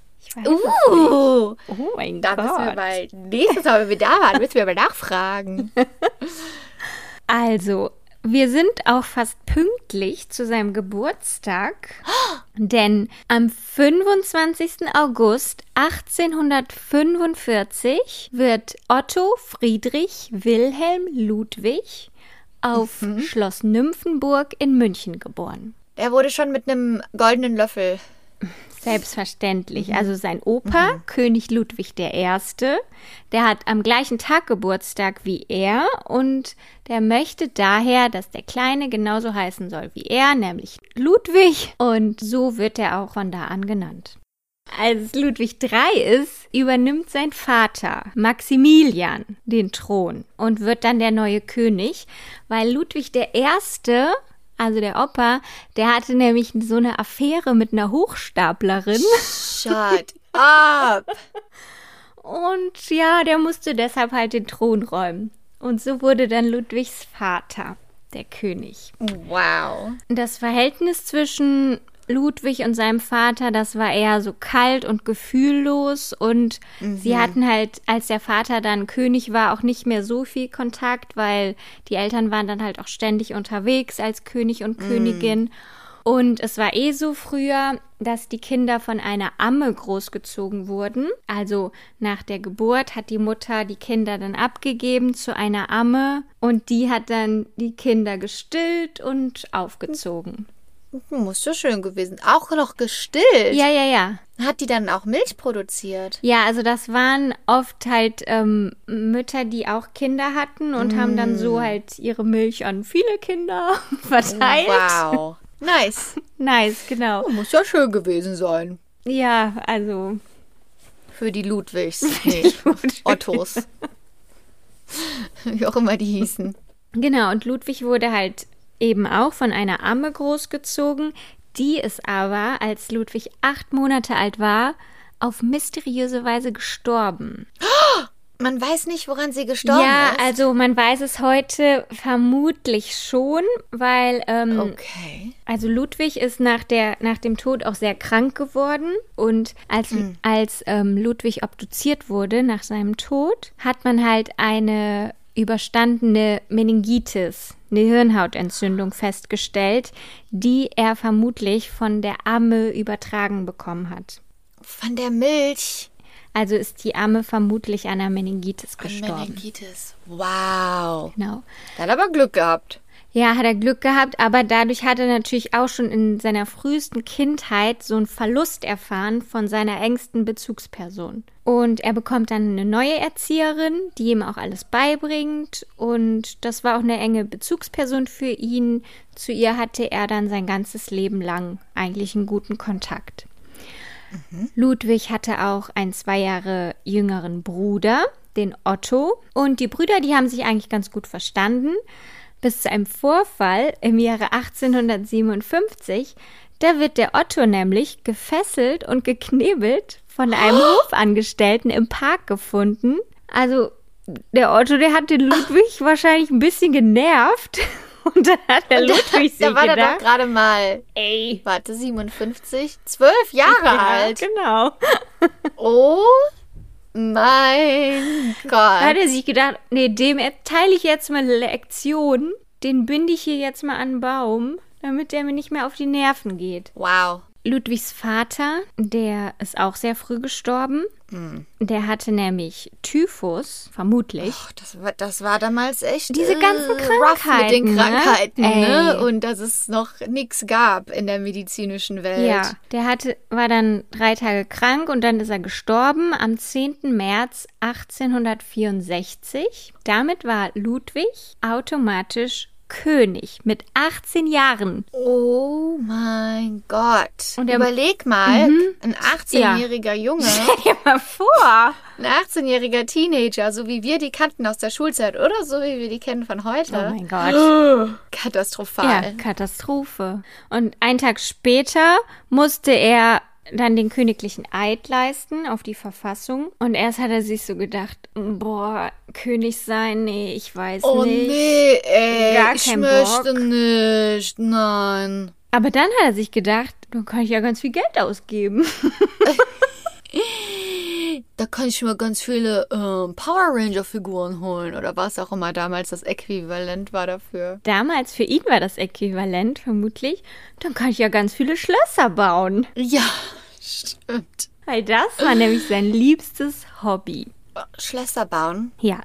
Uh, Oh mein da Gott. müssen wir mal, nächstes Mal, wenn wir da waren, müssen wir mal nachfragen. [LAUGHS] Also, wir sind auch fast pünktlich zu seinem Geburtstag, [GASPS] denn am 25. August 1845 wird Otto Friedrich Wilhelm Ludwig auf Schloss Nymphenburg in München geboren. Er wurde schon mit einem goldenen Löffel. Selbstverständlich. Also sein Opa, König Ludwig I., der hat am gleichen Tag Geburtstag wie er und der möchte daher, dass der Kleine genauso heißen soll wie er, nämlich Ludwig. Und so wird er auch von da an genannt. Als Ludwig III ist, übernimmt sein Vater Maximilian den Thron und wird dann der neue König, weil Ludwig I., also der Opa, der hatte nämlich so eine Affäre mit einer Hochstaplerin Shut [LAUGHS] up! und ja, der musste deshalb halt den Thron räumen. Und so wurde dann Ludwigs Vater der König. Wow. Das Verhältnis zwischen Ludwig und seinem Vater, das war eher so kalt und gefühllos und sie hatten halt, als der Vater dann König war, auch nicht mehr so viel Kontakt, weil die Eltern waren dann halt auch ständig unterwegs als König und Königin. Und es war eh so früher, dass die Kinder von einer Amme großgezogen wurden. Also nach der Geburt hat die Mutter die Kinder dann abgegeben zu einer Amme und die hat dann die Kinder gestillt und aufgezogen. Muss so schön gewesen. Auch noch gestillt. Ja, ja, ja. Hat die dann auch Milch produziert? Ja, also das waren oft halt ähm, Mütter, die auch Kinder hatten und haben dann so halt ihre Milch an viele Kinder [LAUGHS] verteilt. Wow. Nice. [LAUGHS] Nice, genau. Muss ja schön gewesen sein. Ja, also Für die Ludwigs. Nee, Ottos. [LAUGHS] Wie auch immer die hießen. Genau, und Ludwig wurde halt eben auch von einer Amme großgezogen. Die ist aber, als Ludwig acht Monate alt war, auf mysteriöse Weise gestorben. [GASPS] Man weiß nicht, woran sie gestorben ja, ist. also man weiß es heute vermutlich schon, weil ähm, Okay. also Ludwig ist nach der nach dem Tod auch sehr krank geworden und als Hm. als ähm, Ludwig obduziert wurde nach seinem Tod, hat man halt eine überstandene Meningitis, eine Hirnhautentzündung festgestellt, die er vermutlich von der Amme übertragen bekommen hat. Von der Milch. Also ist die Amme vermutlich an einer Meningitis An gestorben. Meningitis. Wow. Genau. Da hat er aber Glück gehabt. Ja, hat er Glück gehabt, aber dadurch hat er natürlich auch schon in seiner frühesten Kindheit so einen Verlust erfahren von seiner engsten Bezugsperson. Und er bekommt dann eine neue Erzieherin, die ihm auch alles beibringt. Und das war auch eine enge Bezugsperson für ihn. Zu ihr hatte er dann sein ganzes Leben lang eigentlich einen guten Kontakt. Ludwig hatte auch einen zwei Jahre jüngeren Bruder, den Otto. Und die Brüder, die haben sich eigentlich ganz gut verstanden. Bis zu einem Vorfall im Jahre 1857. Da wird der Otto nämlich gefesselt und geknebelt von einem Hofangestellten im Park gefunden. Also der Otto, der hat den Ludwig [LAUGHS] wahrscheinlich ein bisschen genervt. [LAUGHS] Und dann hat der Ludwig sich da war er doch gedacht, gerade mal, ey, warte, 57, zwölf Jahre ja, alt. genau. Oh mein Da hat Gott. er sich gedacht, nee, dem erteile ich jetzt mal eine Lektion. Den binde ich hier jetzt mal an einen Baum, damit der mir nicht mehr auf die Nerven geht. Wow. Ludwigs Vater, der ist auch sehr früh gestorben. Der hatte nämlich Typhus, vermutlich. Ach, das, war, das war damals echt Diese ganzen rough mit den Krankheiten, ne? Krankheiten, ne? Und dass es noch nichts gab in der medizinischen Welt. Ja, der hatte, war dann drei Tage krank und dann ist er gestorben am 10. März 1864. Damit war Ludwig automatisch König mit 18 Jahren. Oh mein Gott. Und er- Überleg mal, ein 18-jähriger Junge, [LAUGHS] Stell dir mal vor. ein 18-jähriger Teenager, so wie wir die kannten aus der Schulzeit oder so wie wir die kennen von heute. Oh mein Gott. [GASPS] Katastrophal. Ja, Katastrophe. Und einen Tag später musste er dann den königlichen Eid leisten auf die Verfassung. Und erst hat er sich so gedacht, boah, König sein, nee, ich weiß Oh nicht. nee, ey, Gar ich kein möchte Bock. nicht, nein. Aber dann hat er sich gedacht, dann kann ich ja ganz viel Geld ausgeben. [LAUGHS] Da kann ich mir ganz viele ähm, Power Ranger Figuren holen oder was auch immer damals das Äquivalent war dafür. Damals für ihn war das Äquivalent vermutlich. Dann kann ich ja ganz viele Schlösser bauen. Ja, stimmt. Weil das war nämlich sein liebstes Hobby. Schlösser bauen. Ja.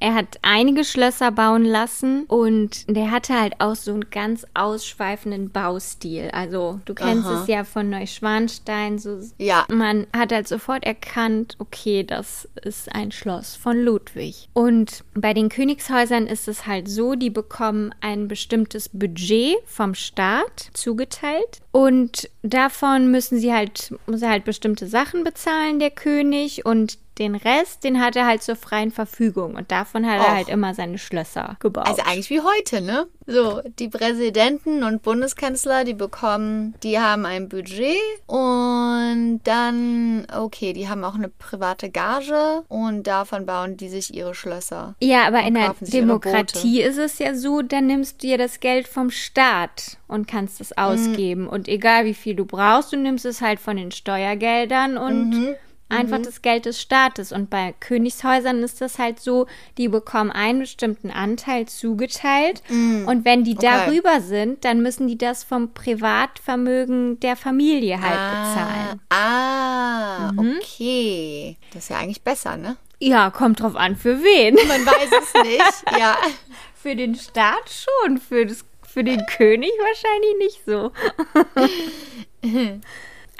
Er hat einige Schlösser bauen lassen und der hatte halt auch so einen ganz ausschweifenden Baustil. Also du kennst Aha. es ja von Neuschwanstein. So, Ja. Man hat halt sofort erkannt, okay, das ist ein Schloss von Ludwig. Und bei den Königshäusern ist es halt so, die bekommen ein bestimmtes Budget vom Staat zugeteilt. Und davon müssen sie halt, muss er halt bestimmte Sachen bezahlen, der König. Und den Rest, den hat er halt zur freien Verfügung. Und davon hat er Och. halt immer seine Schlösser gebaut. Also eigentlich wie heute, ne? So, die Präsidenten und Bundeskanzler, die bekommen, die haben ein Budget und dann, okay, die haben auch eine private Gage und davon bauen die sich ihre Schlösser. Ja, aber in der Demokratie ist es ja so, dann nimmst du dir das Geld vom Staat und kannst es ausgeben. Und egal wie viel du brauchst, du nimmst es halt von den Steuergeldern und einfach das Geld des Staates. Und bei Königshäusern ist das halt so, die bekommen einen bestimmten Anteil zugeteilt. Und wenn die darüber sind, dann müssen die das vom Privatvermögen der Familie halt bezahlen. Ah, okay. Das ist ja eigentlich besser, ne? Ja, kommt drauf an, für wen. [LAUGHS] Man weiß es nicht. Ja. [LAUGHS] Für den Staat schon, für, das, für den König wahrscheinlich nicht so. [LAUGHS]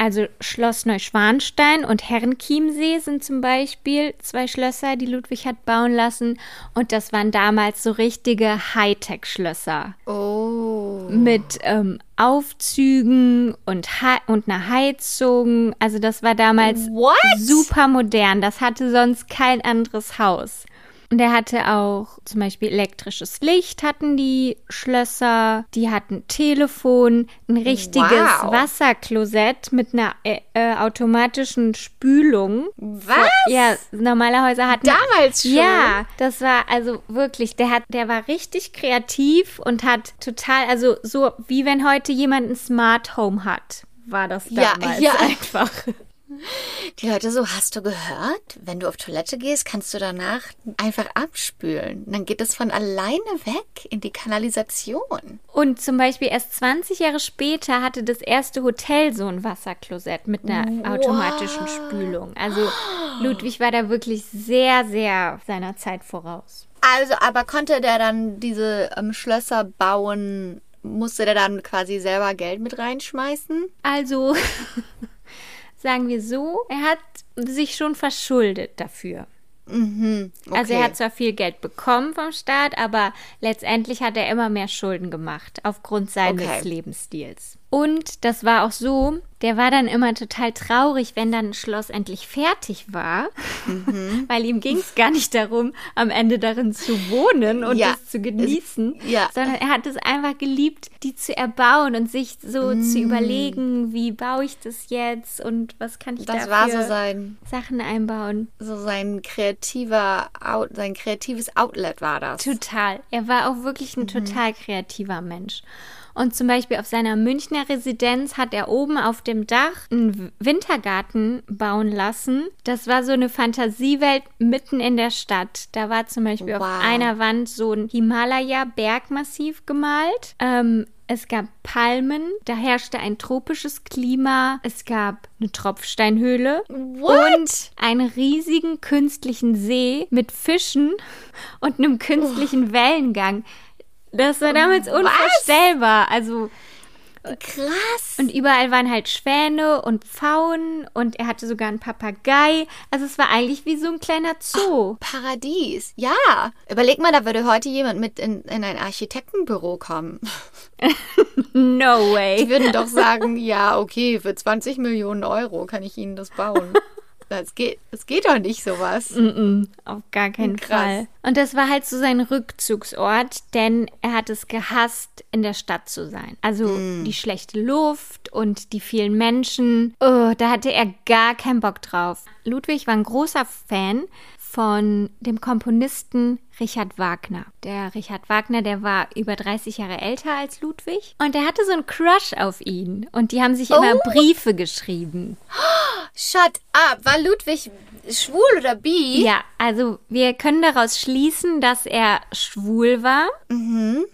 Also Schloss Neuschwanstein und Herrenchiemsee sind zum Beispiel zwei Schlösser, die Ludwig hat bauen lassen. Und das waren damals so richtige Hightech-Schlösser Oh. mit ähm, Aufzügen und, und einer Heizung. Also das war damals What? super modern. Das hatte sonst kein anderes Haus. Und er hatte auch zum Beispiel elektrisches Licht hatten die Schlösser, die hatten Telefon, ein richtiges Wow. Wasserklosett mit einer äh, äh, automatischen Spülung. Was? Ja, normale Häuser hatten Damals schon? ja, das war also wirklich, der hat, der war richtig kreativ und hat total, also so wie wenn heute jemand ein Smart Home hat, war das Ja, damals ja. [LAUGHS] einfach. Die Leute so, hast du gehört? Wenn du auf Toilette gehst, kannst du danach einfach abspülen. Dann geht es von alleine weg in die Kanalisation. Und zum Beispiel erst 20 Jahre später hatte das erste Hotel so ein Wasserklosett mit einer automatischen Spülung. Also Ludwig war da wirklich sehr, sehr seiner Zeit voraus. Also, aber konnte der dann diese ähm, Schlösser bauen? Musste der dann quasi selber Geld mit reinschmeißen? Also [LAUGHS] sagen wir so, er hat sich schon verschuldet dafür. Mhm. Okay. Also er hat zwar viel Geld bekommen vom Staat, aber letztendlich hat er immer mehr Schulden gemacht aufgrund seines Okay. Lebensstils. Und das war auch so, der war dann immer total traurig, wenn dann ein Schloss endlich fertig war, Mhm. [LAUGHS] weil ihm ging es gar nicht darum, am Ende darin zu wohnen und Ja. es zu genießen, ja. sondern er hat es einfach geliebt, die zu erbauen und sich so Mm. zu überlegen, wie baue ich das jetzt und was kann ich das dafür war so sein, Sachen einbauen. so sein kreativer, Out, sein kreatives Outlet war das. Total. Er war auch wirklich ein total kreativer Mensch. Und zum Beispiel auf seiner Münchner Residenz hat er oben auf dem Dach einen Wintergarten bauen lassen. Das war so eine Fantasiewelt mitten in der Stadt. Da war zum Beispiel auf Wow. einer Wand so ein Himalaya-Bergmassiv gemalt. Ähm, es gab Palmen, da herrschte ein tropisches Klima. Es gab eine Tropfsteinhöhle What? und einen riesigen künstlichen See mit Fischen [LAUGHS] und einem künstlichen Wellengang. Das war damals Was? unvorstellbar. Also, Krass. und überall waren halt Schwäne und Pfauen und er hatte sogar einen Papagei. Also es war eigentlich wie so ein kleiner Zoo. Paradies. Ja. Überleg mal, da würde heute jemand mit in, in ein Architektenbüro kommen. [LAUGHS] No Die way. würden doch sagen, ja, okay, für 20 Millionen Euro kann ich Ihnen das bauen. [LAUGHS] Das geht, das geht doch nicht sowas. Mm-mm, auf gar keinen Krass. Fall. Und das war halt so sein Rückzugsort, denn er hat es gehasst, in der Stadt zu sein. Also die schlechte Luft und die vielen Menschen. Oh, da hatte er gar keinen Bock drauf. Ludwig war ein großer Fan von dem Komponisten Richard Wagner. Der Richard Wagner, der war über 30 Jahre älter als Ludwig und der hatte so einen Crush auf ihn und die haben sich immer Briefe geschrieben. [GASPS] Shut up. War Ludwig schwul oder bi? Ja, also wir können daraus schließen, dass er schwul war.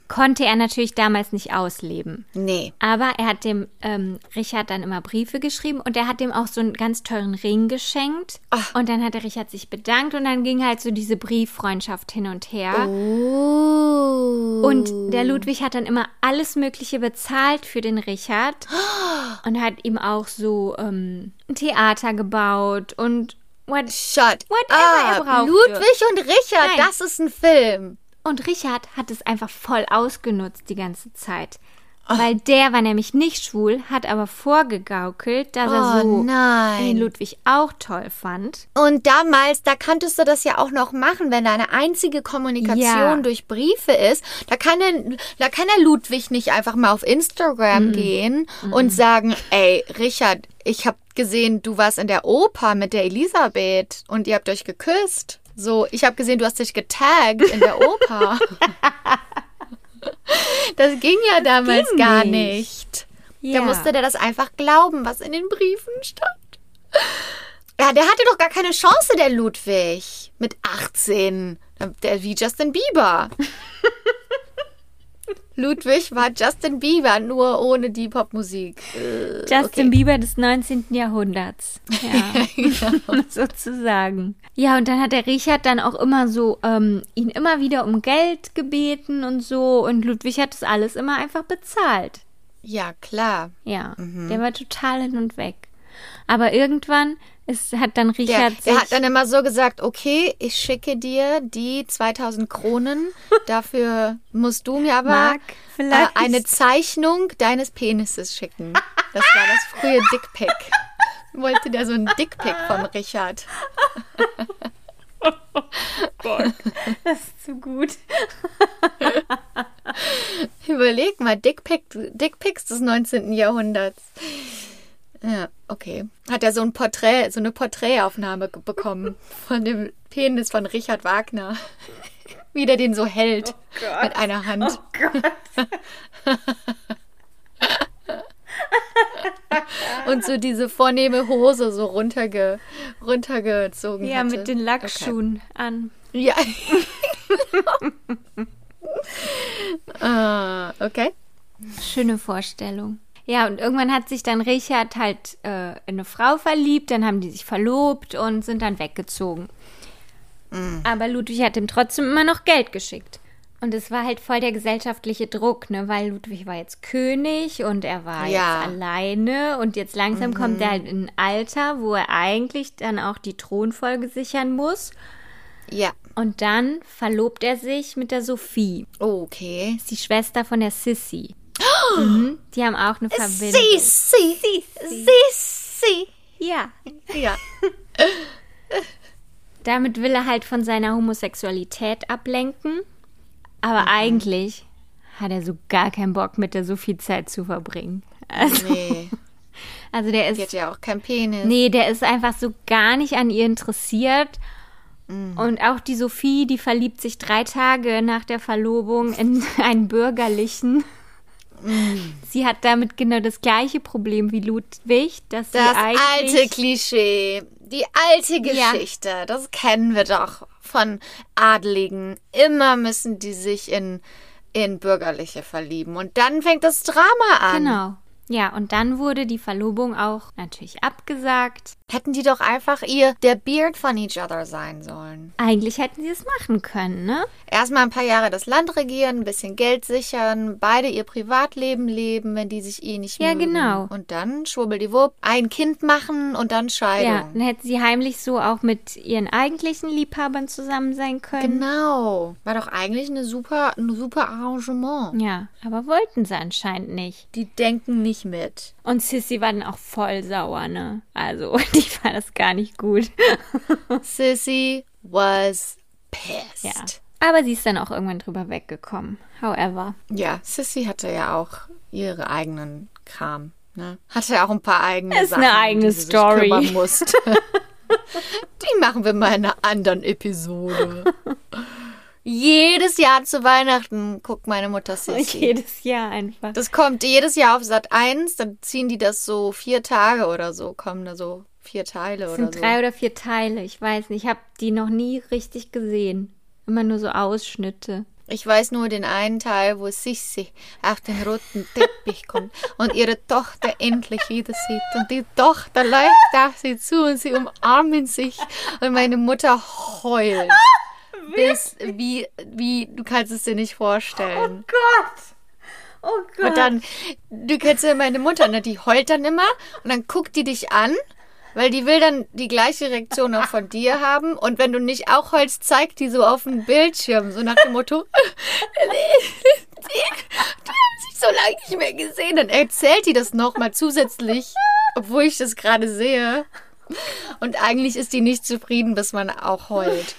Konnte er natürlich damals nicht ausleben. Nee. Aber er hat dem ähm, Richard dann immer Briefe geschrieben und er hat dem auch so einen ganz teuren Ring geschenkt. Und dann hat der Richard sich bedankt und dann ging halt so diese Brieffreundschaft hin und her. Oh. Und der Ludwig hat dann immer alles Mögliche bezahlt für den Richard [GASPS] und hat ihm auch so ähm, ein Theater gebaut und what, Shut er up. Ludwig und Richard, Nein. das ist ein Film. Und Richard hat es einfach voll ausgenutzt die ganze Zeit. Weil der war nämlich nicht schwul, hat aber vorgegaukelt, dass er Oh so nein. den Ludwig auch toll fand. Und damals, da konntest du das ja auch noch machen, wenn deine einzige Kommunikation Ja. durch Briefe ist. Da kann, der, da kann der Ludwig nicht einfach mal auf Instagram gehen und sagen, ey, Richard, ich habe gesehen, du warst in der Oper mit der Elisabeth und ihr habt euch geküsst. So, ich habe gesehen, du hast dich getaggt in der Oper. [LAUGHS] das ging ja damals ging gar nicht. nicht. Da musste der das einfach glauben, was in den Briefen stand. Ja, der hatte doch gar keine Chance, der Ludwig. Mit 18. Der wie Justin Bieber. [LAUGHS] Ludwig war Justin Bieber, nur ohne die Popmusik. Äh, Justin okay. Bieber des 19. Jahrhunderts. [LAUGHS] Ja, [LAUGHS] sozusagen. Ja, und dann hat der Richard dann auch immer so ähm, ihn immer wieder um Geld gebeten und so. Und Ludwig hat das alles immer einfach bezahlt. Ja, klar. Ja, Mhm. der war total hin und weg. Aber irgendwann ist, hat dann Der, Richard der sich... hat dann immer so gesagt, okay, ich schicke dir die 2000 Kronen. [LAUGHS] Dafür musst du mir aber äh, eine Zeichnung deines Penises schicken. Das war das frühe Dickpick. [LAUGHS] Wollte der so ein Dickpick von Richard. [LAUGHS] Gott, das ist zu gut. Überleg mal, Dickpics, Dickpics des 19. Jahrhunderts. Ja, okay. Hat er so ein Porträt, so eine Porträtaufnahme bekommen von dem Penis von Richard Wagner. [LAUGHS] Wie der den so hält mit einer Hand. [LAUGHS] Und so diese vornehme Hose so runterge, runtergezogen Ja, hatte. mit den Lackschuhen an. Ja. [LAUGHS] ah, okay. Schöne Vorstellung. Ja, und irgendwann hat sich dann Richard halt äh, in eine Frau verliebt, dann haben die sich verlobt und sind dann weggezogen. Aber Ludwig hat ihm trotzdem immer noch Geld geschickt. Und es war halt voll der gesellschaftliche Druck, ne, weil Ludwig war jetzt König und er war Ja. jetzt alleine und jetzt langsam kommt er halt in ein Alter, wo er eigentlich dann auch die Thronfolge sichern muss. Ja. Und dann verlobt er sich mit der Sophie. Okay. ist die Schwester von der Sissy. Mhm, die haben auch eine Verbindung. Sissi. Sissi. Ja. Ja. [LAUGHS] Damit will er halt von seiner Homosexualität ablenken. Aber Mhm. eigentlich hat er so gar keinen Bock, mit der Sophie Zeit zu verbringen. Also, Nee. [LAUGHS] also der Die ist. hat ja auch keinen Penis. Nee, der ist einfach so gar nicht an ihr interessiert. Mhm. Und auch die Sophie, die verliebt sich drei Tage nach der Verlobung in [LAUGHS] einen bürgerlichen. [LAUGHS] Sie hat damit genau das gleiche Problem wie Ludwig, dass sie Das eigentlich alte Klischee. Die alte Ja. Geschichte. Das kennen wir doch von Adligen. Immer müssen die sich in, in Bürgerliche verlieben. Und dann fängt das Drama an. Genau. Ja, und dann wurde die Verlobung auch natürlich abgesagt. Hätten die doch einfach ihr der Beard von each other sein sollen. Eigentlich hätten sie es machen können, ne? Erstmal ein paar Jahre das Land regieren, ein bisschen Geld sichern, beide ihr Privatleben leben, wenn die sich eh nicht Ja, mögen. genau. Und dann schwubbeldiwupp, ein Kind machen und dann Ja, Scheidung. dann hätten sie heimlich so auch mit ihren eigentlichen Liebhabern zusammen sein können. Genau. War doch eigentlich eine super, ein super Arrangement. Ja, aber wollten sie anscheinend nicht. Die denken nicht mit. Und Sissy war dann auch voll sauer, ne? Also, [LAUGHS] die war das gar nicht gut. [LAUGHS] Sissy was pissed. Ja. Aber sie ist dann auch irgendwann drüber weggekommen. However. Ja, Sissy hatte ja auch ihre eigenen Kram. Ne? Hatte ja auch ein paar eigene Ist Sachen, eine eigene die sie sich Story. kümmern musste. [LAUGHS] die machen wir mal in einer anderen Episode. Jedes Jahr zu Weihnachten guckt meine Mutter [LAUGHS] Sissy. Jedes Jahr einfach. Das kommt jedes Jahr auf Sat 1, dann ziehen die das so vier Tage oder so, kommen da so vier Teile Das oder sind so. drei oder vier Teile. Ich weiß nicht. Ich habe die noch nie richtig gesehen. Immer nur so Ausschnitte. Ich weiß nur den einen Teil, wo Sissi auf den roten Teppich kommt und ihre Tochter endlich wieder sieht. Und die Tochter läuft auf sie zu und sie umarmen sich. Und meine Mutter heult. Bis wie, wie, du kannst es dir nicht vorstellen. Gott! Oh Gott! Und dann, du kennst ja meine Mutter, ne? Die heult dann immer und dann guckt die dich an, weil die will dann die gleiche Reaktion auch von dir haben. Und wenn du nicht auch heulst, zeigt die so auf dem Bildschirm, so nach dem Motto, [LAUGHS] die haben sich so lange nicht mehr gesehen. Dann erzählt die das nochmal zusätzlich, obwohl ich das gerade sehe. Und eigentlich ist die nicht zufrieden, bis man auch heult.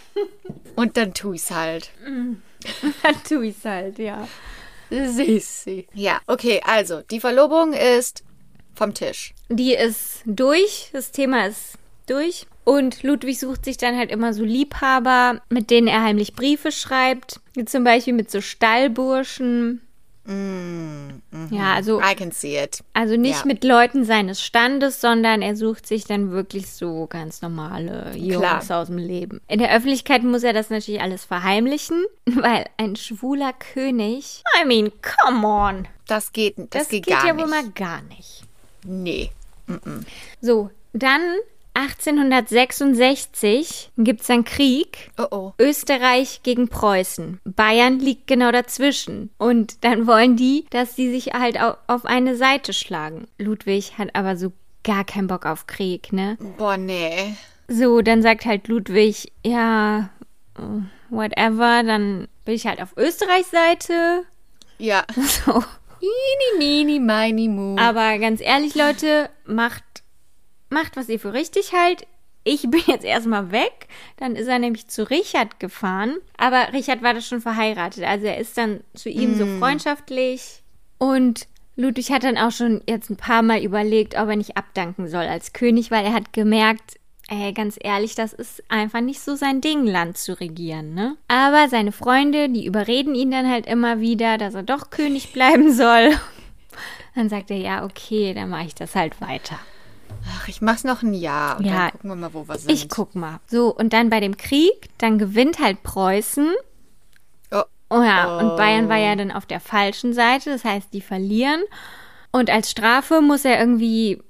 Und dann tu ich's halt. [LAUGHS] Dann tu ich's halt, ja. Sissi. Ja, okay, also die Verlobung ist vom Tisch. Die ist durch, das Thema ist durch. Und Ludwig sucht sich dann halt immer so Liebhaber, mit denen er heimlich Briefe schreibt. Wie zum Beispiel mit so Stallburschen. Ja, also, I can see it. also nicht ja. mit Leuten seines Standes, sondern er sucht sich dann wirklich so ganz normale Jungs Klar. aus dem Leben. In der Öffentlichkeit muss er das natürlich alles verheimlichen, [LAUGHS] weil ein schwuler König, I mean, come on. Das geht, das, Das, geht, geht, gar ja nicht. wohl mal gar nicht. Nee. So, dann 1866 gibt es einen Krieg. Oh oh. Österreich gegen Preußen. Bayern liegt genau dazwischen. Und dann wollen die, dass die sich halt au- auf eine Seite schlagen. Ludwig hat aber so gar keinen Bock auf Krieg, ne? Boah, nee. So, dann sagt halt Ludwig, ja, whatever, dann bin ich halt auf Österreichs Seite. Ja. [LAUGHS] So. Mini, mini, mini, mu. Aber ganz ehrlich, Leute, macht, macht, was ihr für richtig halt. ich bin jetzt erstmal weg. Dann ist er nämlich zu Richard gefahren. Aber Richard war da schon verheiratet. Also er ist dann zu ihm so freundschaftlich. Und Ludwig hat dann auch schon jetzt ein paar Mal überlegt, ob er nicht abdanken soll als König, weil er hat gemerkt, ey, ganz ehrlich, das ist einfach nicht so sein Ding, Land zu regieren, ne? Aber seine Freunde, die überreden ihn dann halt immer wieder, dass er doch König bleiben [LAUGHS] soll. Dann sagt er, ja, okay, dann mache ich das halt weiter. Ach, ich mach's noch ein Jahr und Ja. dann gucken wir mal, wo wir sind. Ich guck mal. So, und dann bei dem Krieg, dann gewinnt halt Preußen. Oh, Oh ja, und Bayern war ja dann auf der falschen Seite, das heißt, die verlieren. Und als Strafe muss er irgendwie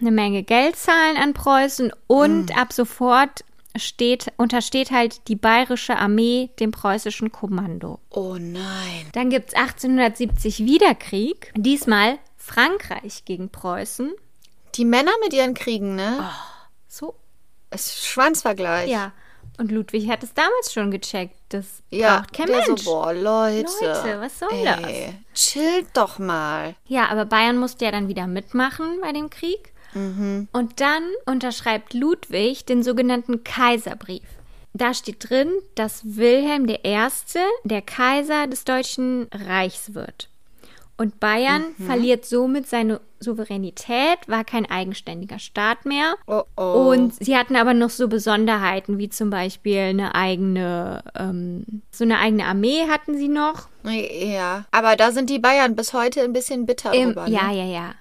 eine Menge Geld zahlen an Preußen und ab sofort steht, untersteht halt die bayerische Armee dem preußischen Kommando. oh nein. Dann gibt's 1870 wieder Krieg, diesmal Frankreich gegen Preußen. Die Männer mit ihren Kriegen, ne? So, Es ist Schwanzvergleich. ja. Und Ludwig hat es damals schon gecheckt. Das Ja, braucht kein der Mensch. so, boah, Leute. Leute, was soll ey, das? Chillt doch mal. Ja, aber Bayern musste ja dann wieder mitmachen bei dem Krieg. Und dann unterschreibt Ludwig den sogenannten Kaiserbrief. Da steht drin, dass Wilhelm I. der Kaiser des Deutschen Reichs wird. Und Bayern verliert somit seine Souveränität, war kein eigenständiger Staat mehr. Oh, oh. Und sie hatten aber noch so Besonderheiten, wie zum Beispiel eine eigene, ähm, so eine eigene Armee hatten sie noch. Ja, aber da sind die Bayern bis heute ein bisschen bitter Im, drüber. Ne? ja, ja, ja.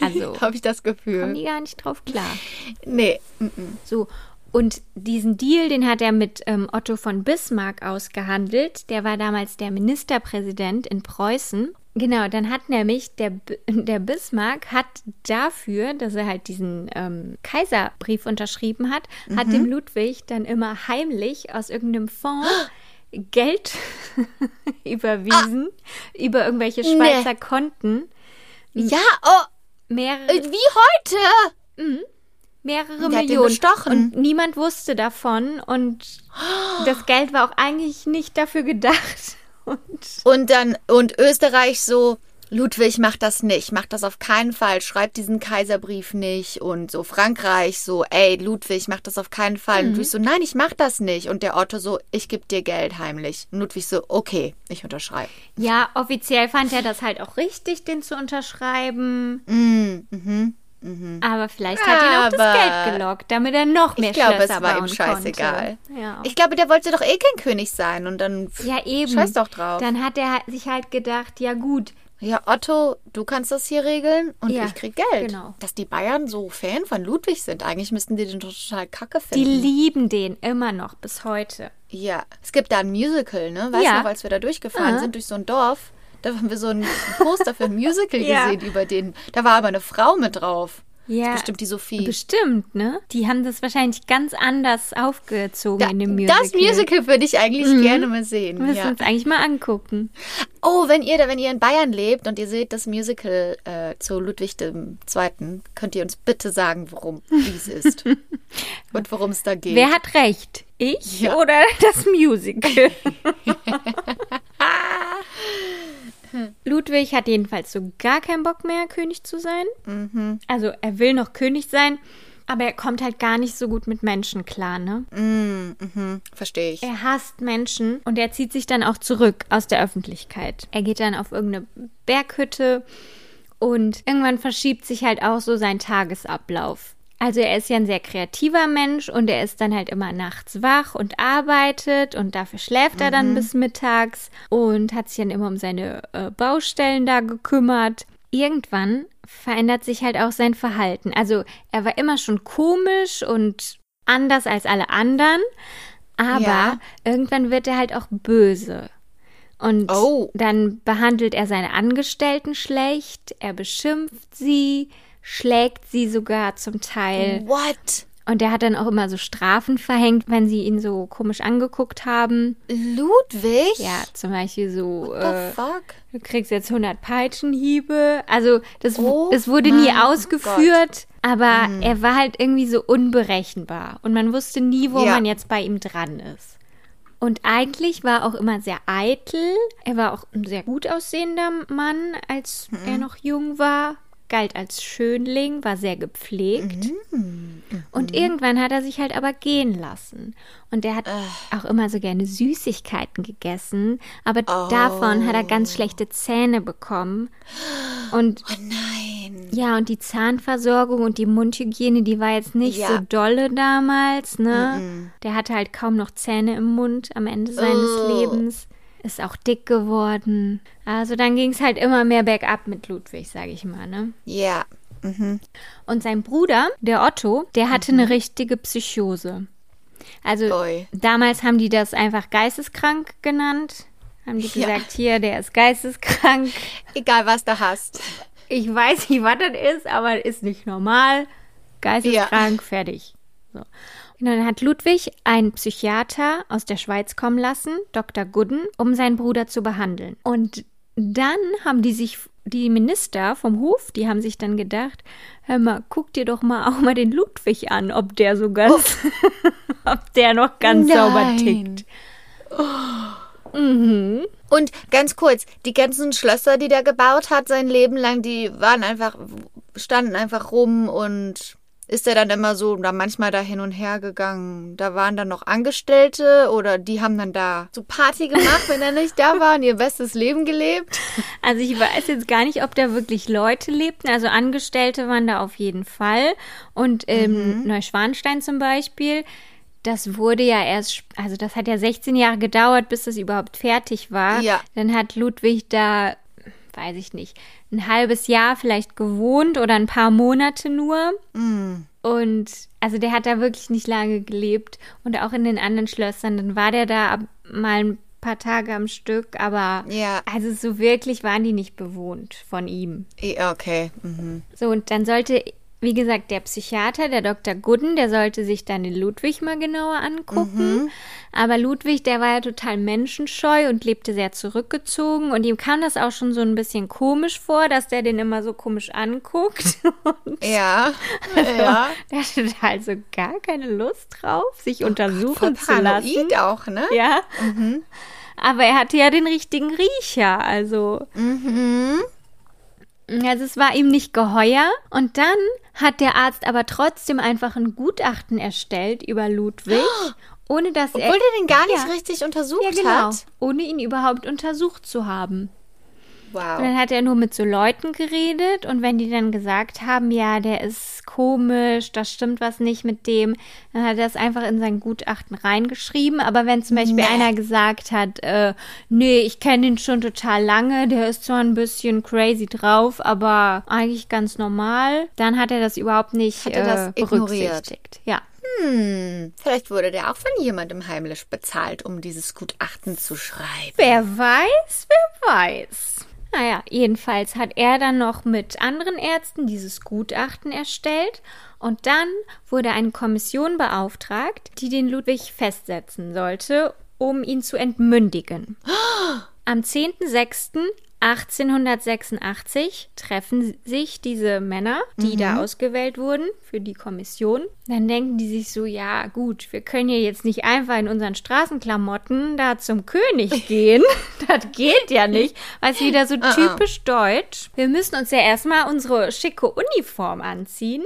Also [LAUGHS] Habe ich das kommen Gefühl. die gar nicht drauf klar. Nee. mm-mm. So. Und diesen Deal, den hat er mit ähm, Otto von Bismarck ausgehandelt. Der war damals der Ministerpräsident in Preußen. Genau, dann hat nämlich der, B- [LAUGHS] der Bismarck hat dafür, dass er halt diesen ähm, Kaiserbrief unterschrieben hat, hat dem Ludwig dann immer heimlich aus irgendeinem Fonds [GASPS] Geld [LAUGHS] überwiesen über irgendwelche Schweizer Konten. Ja, oh, Mehrere, äh, wie heute. mehrere Der Millionen. Und niemand wusste davon. Und [GASPS] das Geld war auch eigentlich nicht dafür gedacht. [LAUGHS] Und dann, und Österreich so, Ludwig macht das nicht, macht das auf keinen Fall, schreibt diesen Kaiserbrief nicht. Und so Frankreich so, ey, Ludwig, mach das auf keinen Fall. Und Ludwig so, nein, ich mach das nicht. Und der Otto so, ich geb dir Geld heimlich. Und Ludwig so, okay, ich unterschreibe. ja, offiziell fand er das halt auch richtig, den zu unterschreiben. Aber vielleicht hat ihn auch das Geld gelockt, damit er noch mehr Ich glaube, es Schlösser war ihm scheißegal. Ja. Ich glaube, der wollte doch eh kein König sein. Und dann, ja, eben. scheiß doch drauf. Dann hat er sich halt gedacht, ja gut, ja, Otto, du kannst das hier regeln und Ja, ich krieg Geld. genau. Dass die Bayern so Fan von Ludwig sind, eigentlich müssten die den total kacke die finden. lieben den immer noch bis heute. Ja, es gibt da ein Musical, ne? Weißt Ja. du noch, als wir da durchgefahren Ah. sind durch so ein Dorf, da haben wir so ein Poster für ein [LAUGHS] Musical Ja. gesehen über den. Da war aber eine Frau mit drauf. Ja, Das ist bestimmt die Sophie. Bestimmt, ne? Die haben das wahrscheinlich ganz anders aufgezogen Da, in dem Musical. das Musical würde ich eigentlich gerne mal sehen. Müssen wir Ja. uns eigentlich mal angucken. Oh, wenn ihr, wenn ihr in Bayern lebt und ihr seht das Musical äh, zu Ludwig II., könnt ihr uns bitte sagen, worum [LAUGHS] dies ist und worum es da geht. Wer hat recht? Ich Ja. oder das Musical? [LAUGHS] Ludwig hat jedenfalls so gar keinen Bock mehr, König zu sein. Mhm. Also er will noch König sein, aber er kommt halt gar nicht so gut mit Menschen klar, ne? Mhm, verstehe ich. Er hasst Menschen und er zieht sich dann auch zurück aus der Öffentlichkeit. Er geht dann auf irgendeine Berghütte und irgendwann verschiebt sich halt auch so sein Tagesablauf. Also er ist ja ein sehr kreativer Mensch und er ist dann halt immer nachts wach und arbeitet und dafür schläft er dann bis mittags und hat sich dann immer um seine äh, Baustellen da gekümmert. Irgendwann verändert sich halt auch sein Verhalten. Also er war immer schon komisch und anders als alle anderen, aber Ja. irgendwann wird er halt auch böse. Und Oh. dann behandelt er seine Angestellten schlecht, er beschimpft sie, schlägt sie sogar zum Teil. What? Und er hat dann auch immer so Strafen verhängt, wenn sie ihn so komisch angeguckt haben. Ludwig? Ja, zum Beispiel so, What the äh, fuck? du kriegst jetzt 100 Peitschenhiebe. Also das, Oh das wurde nie ausgeführt, aber er war halt irgendwie so unberechenbar. Und man wusste nie, wo Ja. man jetzt bei ihm dran ist. Und eigentlich war er auch immer sehr eitel. Er war auch ein sehr gut aussehender Mann, als er noch jung war. Galt als Schönling, war sehr gepflegt. Und irgendwann hat er sich halt aber gehen lassen. Und der hat auch immer so gerne Süßigkeiten gegessen, aber davon hat er ganz schlechte Zähne bekommen. Und Oh nein. ja, und die Zahnversorgung und die Mundhygiene, die war jetzt nicht Ja. so dolle damals, ne? Der hatte halt kaum noch Zähne im Mund am Ende seines Oh. Lebens. Ist auch dick geworden. Also dann ging es halt immer mehr bergab mit Ludwig, sage ich mal, ne? Ja. Und sein Bruder, der Otto, der hatte eine richtige Psychose. Also Ui. damals haben die das einfach geisteskrank genannt. Haben die Ja. gesagt, hier, der ist geisteskrank. Egal, was du hast. Ich weiß nicht, was das ist, aber ist nicht normal. Geisteskrank, fertig. So. Und dann hat Ludwig einen Psychiater aus der Schweiz kommen lassen, Dr. Gooden, um seinen Bruder zu behandeln. Und dann haben die sich, die Minister vom Hof, die haben sich dann gedacht, hör mal, guck dir doch mal auch mal den Ludwig an, ob der so ganz, [LAUGHS] ob der noch ganz sauber Nein. tickt. Und ganz kurz, die ganzen Schlösser, die der gebaut hat sein Leben lang, die waren einfach, standen einfach rum und ist er dann immer so da manchmal da hin und her gegangen. Da waren dann noch Angestellte oder die haben dann da so Party gemacht, wenn er nicht da war und ihr bestes Leben gelebt. Also ich weiß jetzt gar nicht, ob da wirklich Leute lebten. Also Angestellte waren da auf jeden Fall. Und in Mhm. Neuschwanstein zum Beispiel, das wurde ja erst, also das hat ja 16 Jahre gedauert, bis das überhaupt fertig war. Ja. Dann hat Ludwig da, weiß ich nicht, ein halbes Jahr vielleicht gewohnt oder ein paar Monate nur. Mm. Und also der hat da wirklich nicht lange gelebt. Und auch in den anderen Schlössern, dann war der da mal ein paar Tage am Stück, aber Ja. also so wirklich waren die nicht bewohnt von ihm. Okay. Mhm. So, und dann sollte, wie gesagt, der Psychiater, der Dr. Gooden, der sollte sich dann den Ludwig mal genauer angucken. Aber Ludwig, der war ja total menschenscheu und lebte sehr zurückgezogen. Und ihm kam das auch schon so ein bisschen komisch vor, dass der den immer so komisch anguckt. [LAUGHS] Und Ja. ja. der hatte da also gar keine Lust drauf, sich Voll untersuchen zu lassen. auch, ne? Ja. Aber er hatte ja den richtigen Riecher, also. Also es war ihm nicht geheuer. Und dann hat der Arzt aber trotzdem einfach ein Gutachten erstellt über Ludwig, [GASPS] ohne dass er. Obwohl der den gar nicht Ja. richtig untersucht ja, genau. hat. Ohne ihn überhaupt untersucht zu haben. Wow. Und dann hat er nur mit so Leuten geredet und wenn die dann gesagt haben, ja, der ist komisch, da stimmt was nicht mit dem, dann hat er das einfach in sein Gutachten reingeschrieben. Aber wenn zum Beispiel Nee. einer gesagt hat, äh, nee, ich kenne ihn schon total lange, der ist zwar ein bisschen crazy drauf, aber eigentlich ganz normal, dann hat er das überhaupt nicht Hat er das äh, ignoriert? berücksichtigt. Ja. Hm, vielleicht wurde der auch von jemandem heimlich bezahlt, um dieses Gutachten zu schreiben. Wer weiß, wer weiß. Naja, jedenfalls hat er dann noch mit anderen Ärzten dieses Gutachten erstellt und dann wurde eine Kommission beauftragt, die den Ludwig festsetzen sollte, um ihn zu entmündigen. [GASPS] Am 10.06.1886 treffen sich diese Männer, die da ausgewählt wurden für die Kommission. Dann denken die sich so, ja gut, wir können ja jetzt nicht einfach in unseren Straßenklamotten da zum König [LAUGHS] gehen. das geht ja nicht. Weil es wieder so typisch deutsch. Wir müssen uns ja erstmal unsere schicke Uniform anziehen.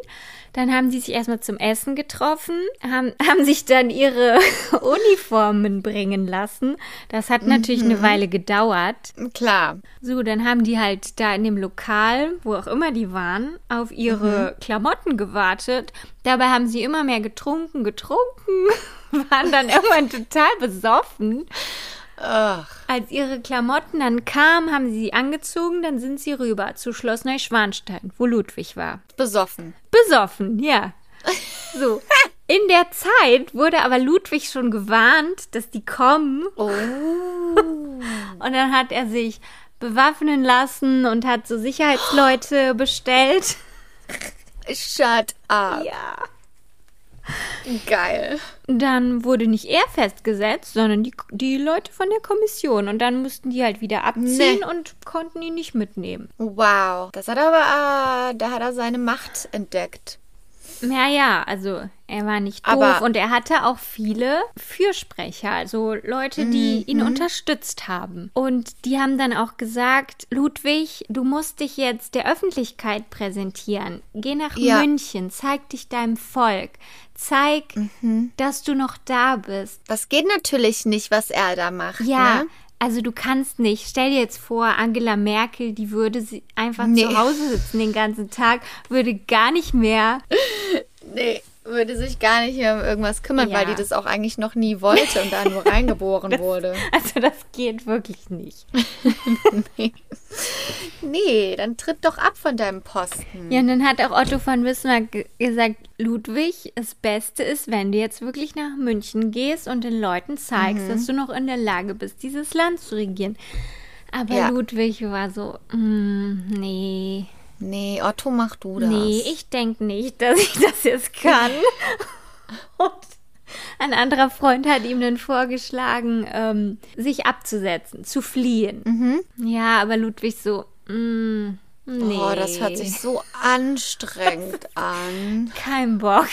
Dann haben die sich erstmal zum Essen getroffen, haben, [LAUGHS] haben sich dann ihre [LAUGHS] Uniformen bringen lassen. Das hat natürlich eine Weile gedauert. Klar. So, dann haben die halt da in dem Lokal, wo auch immer die waren, auf ihre Klamotten gewartet. Dabei haben sie immer mehr getrunken, getrunken, [LAUGHS] waren dann irgendwann total besoffen. Ach, Als ihre Klamotten dann kamen, haben sie sie angezogen, dann sind sie rüber zu Schloss Neuschwanstein, wo Ludwig war. besoffen. Besoffen, ja. So. [LAUGHS] In der Zeit wurde aber Ludwig schon gewarnt, dass die kommen. Oh. [LAUGHS] Und dann hat er sich bewaffnen lassen und hat so Sicherheitsleute bestellt. Shut up. Ja. Geil. Dann wurde nicht er festgesetzt, sondern die, die Leute von der Kommission. Und dann mussten die halt wieder abziehen Nee. und konnten ihn nicht mitnehmen. Wow. Das hat aber, äh, da hat er seine Macht entdeckt. Ja, ja, also Er war nicht doof Aber- und er hatte auch viele Fürsprecher, also Leute, die ihn unterstützt haben. Und die haben dann auch gesagt, Ludwig, du musst dich jetzt der Öffentlichkeit präsentieren. Geh nach Ja. München, zeig dich deinem Volk. Zeig, dass du noch da bist. Das geht natürlich nicht, was er da macht. Ja, Ne? Also du kannst nicht. Stell dir jetzt vor, Angela Merkel, die würde sie einfach Nee. zu Hause sitzen den ganzen Tag, würde gar nicht mehr. [LAUGHS] Nee, würde sich gar nicht mehr um irgendwas kümmern, Ja. weil die das auch eigentlich noch nie wollte und da nur [LAUGHS] reingeboren wurde. Also das geht wirklich nicht. [LAUGHS] Nee, dann tritt doch ab von deinem Posten. Ja, und dann hat auch Otto von Bismarck ge- gesagt, Ludwig, das Beste ist, wenn du jetzt wirklich nach München gehst und den Leuten zeigst, dass du noch in der Lage bist, dieses Land zu regieren. Aber Ja. Ludwig war so, mm, nee, Nee, Otto, mach du das. nee, ich denke nicht, dass ich das jetzt kann. [LAUGHS] und ein anderer Freund hat ihm dann vorgeschlagen, ähm, sich abzusetzen, zu fliehen. Ja, aber Ludwig so, mm, nee. Oh, das hört sich so anstrengend [LAUGHS] an. kein Bock.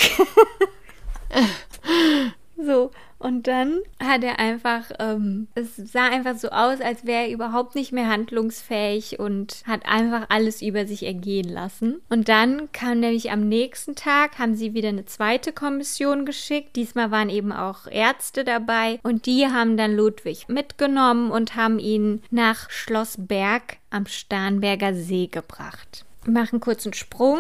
[LAUGHS] so, und dann hat er einfach, ähm, es sah einfach so aus, als wäre er überhaupt nicht mehr handlungsfähig und hat einfach alles über sich ergehen lassen. Und dann kam nämlich am nächsten Tag, haben sie wieder eine zweite Kommission geschickt. Diesmal waren eben auch Ärzte dabei und die haben dann Ludwig mitgenommen und haben ihn nach Schloss Berg am Starnberger See gebracht. Machen kurz einen Sprung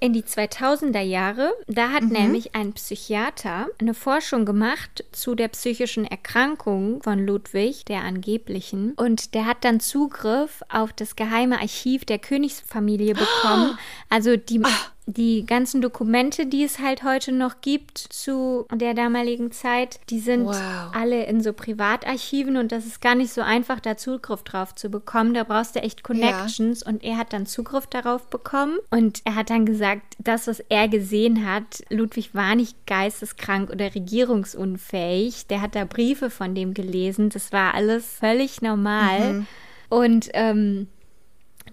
in die 2000er Jahre. Da hat nämlich ein Psychiater eine Forschung gemacht zu der psychischen Erkrankung von Ludwig, der angeblichen. Und der hat dann Zugriff auf das geheime Archiv der Königsfamilie bekommen. [GASPS] Also die, die ganzen Dokumente, die es halt heute noch gibt zu der damaligen Zeit, die sind Wow. alle in so Privatarchiven und das ist gar nicht so einfach, da Zugriff drauf zu bekommen. Da brauchst du echt Connections und er hat dann Zugriff darauf bekommen und er hat dann gesagt, das, was er gesehen hat, Ludwig war nicht geisteskrank oder regierungsunfähig. Der hat da Briefe von dem gelesen. Das war alles völlig normal. Und ähm,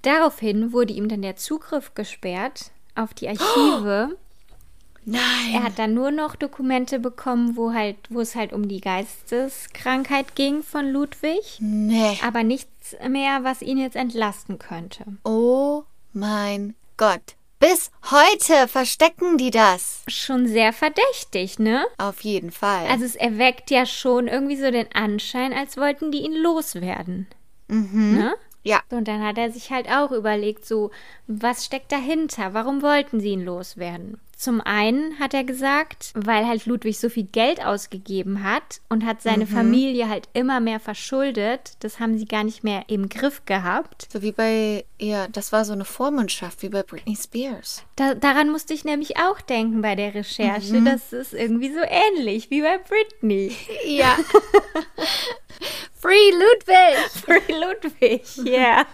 daraufhin wurde ihm dann der Zugriff gesperrt auf die Archive. [GASPS] Nein. Er hat dann nur noch Dokumente bekommen, wo halt, wo es halt um die Geisteskrankheit ging von Ludwig, nee. aber nichts mehr, was ihn jetzt entlasten könnte. Oh mein Gott. Bis heute verstecken die das. Schon sehr verdächtig, ne? Auf jeden Fall. Also es erweckt ja schon irgendwie so den Anschein, als wollten die ihn loswerden. Mhm. Ne? Ja. Und dann hat er sich halt auch überlegt, so, was steckt dahinter? Warum wollten sie ihn loswerden? Zum einen hat er gesagt, weil halt Ludwig so viel Geld ausgegeben hat und hat seine Familie halt immer mehr verschuldet. Das haben sie gar nicht mehr im Griff gehabt. So wie bei, ja, das war so eine Vormundschaft, wie bei Britney Spears. Da, daran musste ich nämlich auch denken bei der Recherche. Das ist irgendwie so ähnlich wie bei Britney. [LAUGHS] Ja. Free Ludwig! [LAUGHS] Free Ludwig, ja.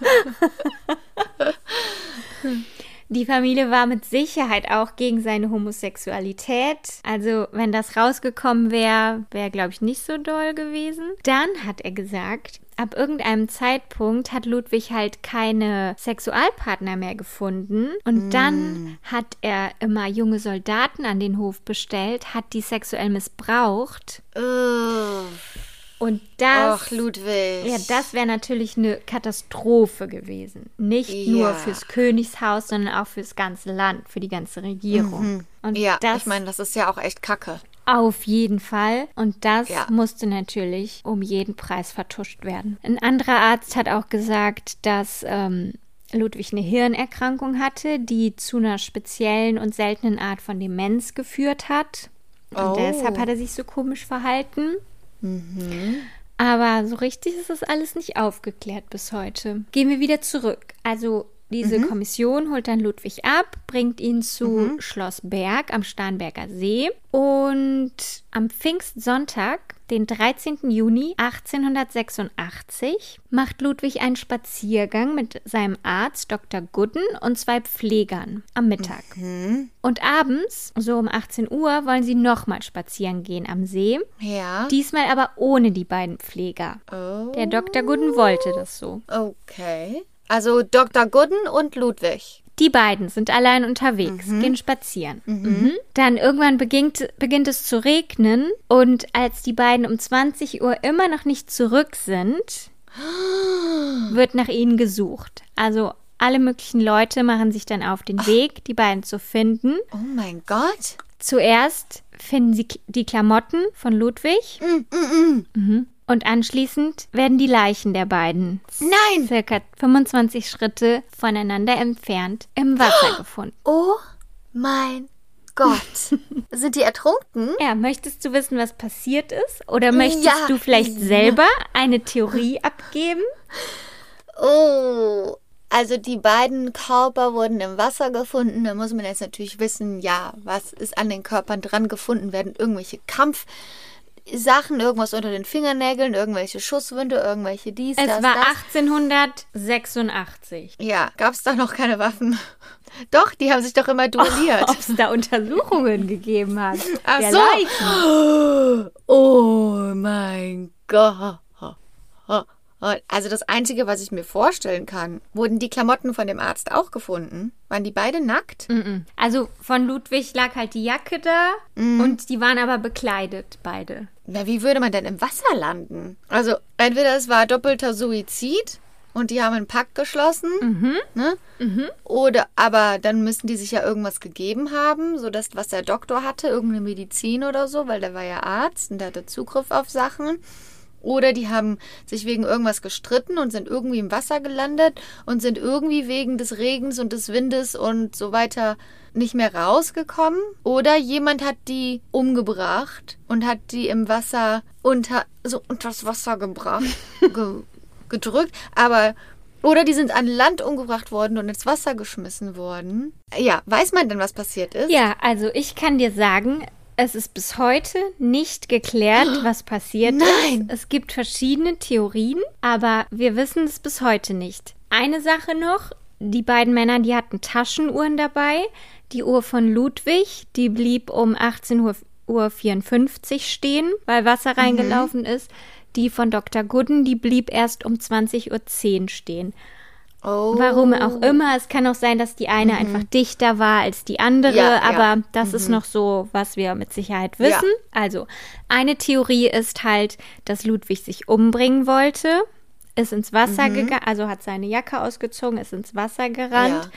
[LAUGHS] Die Familie war mit Sicherheit auch gegen seine Homosexualität. Also, wenn das rausgekommen wäre, wäre, glaube ich, nicht so doll gewesen. Dann hat er gesagt, ab irgendeinem Zeitpunkt hat Ludwig halt keine Sexualpartner mehr gefunden. Und dann hat er immer junge Soldaten an den Hof bestellt, hat die sexuell missbraucht. Oh, Und das. Ach, Ludwig. Ja, das wäre natürlich eine Katastrophe gewesen. Nicht nur Ja. fürs Königshaus, sondern auch fürs ganze Land, für die ganze Regierung. Und Ja, das ich meine, das ist ja auch echt kacke. auf jeden Fall. Und das Ja. musste natürlich um jeden Preis vertuscht werden. Ein anderer Arzt hat auch gesagt, dass ähm, Ludwig eine Hirnerkrankung hatte, die zu einer speziellen und seltenen Art von Demenz geführt hat. Und Oh. deshalb hat er sich so komisch verhalten. Aber so richtig ist das alles nicht aufgeklärt bis heute. Gehen wir wieder zurück. Also diese Kommission holt dann Ludwig ab, bringt ihn zu Schloss Berg am Starnberger See und am Pfingstsonntag, den 13. Juni 1886, macht Ludwig einen Spaziergang mit seinem Arzt Dr. Gooden und zwei Pflegern am Mittag. Und abends, so um 18 Uhr, wollen sie nochmal spazieren gehen am See. Ja. Diesmal aber ohne die beiden Pfleger. oh, Der Dr. Gooden wollte das so. okay. Also Dr. Gooden und Ludwig. Die beiden sind allein unterwegs, gehen spazieren. Mhm. Dann irgendwann beginnt, beginnt es zu regnen und als die beiden um 20 Uhr immer noch nicht zurück sind, [GASPS] wird nach ihnen gesucht. Also alle möglichen Leute machen sich dann auf den Weg, die beiden zu finden. Oh mein Gott. Zuerst finden sie die Klamotten von Ludwig Mhm. Und anschließend werden die Leichen der beiden Nein. circa 25 Schritte voneinander entfernt im Wasser gefunden. Oh mein Gott. [LAUGHS] Sind die ertrunken? Ja, möchtest du wissen, was passiert ist? Oder möchtest Ja. du vielleicht selber eine Theorie abgeben? Oh. Also die beiden Körper wurden im Wasser gefunden. Da muss man jetzt natürlich wissen, ja, was ist an den Körpern dran gefunden werden? Irgendwelche Kampfsachen, irgendwas unter den Fingernägeln, irgendwelche Schusswunde, irgendwelche dies, Es das, war das. 1886. Ja, gab es da noch keine Waffen? [LAUGHS] Doch, die haben sich doch immer duelliert. [LAUGHS] Ob es da Untersuchungen gegeben hat. Ach der so. Leichen. [GASPS] Oh mein Gott. Also das Einzige, was ich mir vorstellen kann, wurden die Klamotten von dem Arzt auch gefunden? Waren die beide nackt? Mhm. Also von Ludwig lag halt die Jacke da und die waren aber bekleidet, beide. Na, wie würde man denn im Wasser landen? Also entweder es war doppelter Suizid und die haben einen Pakt geschlossen, ne? Oder aber dann müssten die sich ja irgendwas gegeben haben, so das, was der Doktor hatte, irgendeine Medizin oder so, weil der war ja Arzt und der hatte Zugriff auf Sachen. Oder die haben sich wegen irgendwas gestritten und sind irgendwie im Wasser gelandet und sind irgendwie wegen des Regens und des Windes und so weiter nicht mehr rausgekommen. Oder jemand hat die umgebracht und hat die im Wasser unter, so unter das Wasser gebracht, [LAUGHS] ge, gedrückt. Aber, oder die sind an Land umgebracht worden und ins Wasser geschmissen worden. Ja, weiß man denn, was passiert ist? Ja, also ich kann dir sagen, es ist bis heute nicht geklärt, [GASPS] was passiert Nein. ist. Es gibt verschiedene Theorien, aber wir wissen es bis heute nicht. Eine Sache noch, die beiden Männer, die hatten Taschenuhren dabei. Die Uhr von Ludwig, die blieb um 18 Uhr Uhr 54 stehen, weil Wasser reingelaufen ist. Die von Dr. Gooden, die blieb erst um 20.10 Uhr stehen. Oh. Warum auch immer. Es kann auch sein, dass die eine einfach dichter war als die andere, Ja, ja. aber das ist noch so, was wir mit Sicherheit wissen. Also, eine Theorie ist halt, dass Ludwig sich umbringen wollte, ist ins Wasser gegangen, also hat seine Jacke ausgezogen, ist ins Wasser gerannt. Ja.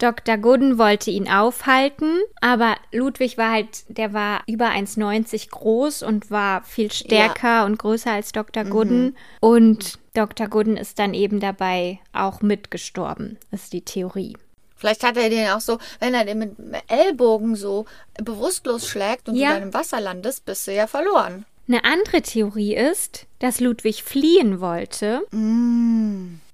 Dr. Gooden wollte ihn aufhalten, aber Ludwig war halt, der war über 1,90 groß und war viel stärker und größer als Dr. Gooden. Und Dr. Gooden ist dann eben dabei auch mitgestorben, ist die Theorie. Vielleicht hat er den auch so, wenn er den mit dem Ellbogen so bewusstlos schlägt und Ja. du dann im Wasser landest, bist du ja verloren. Eine andere Theorie ist, dass Ludwig fliehen wollte.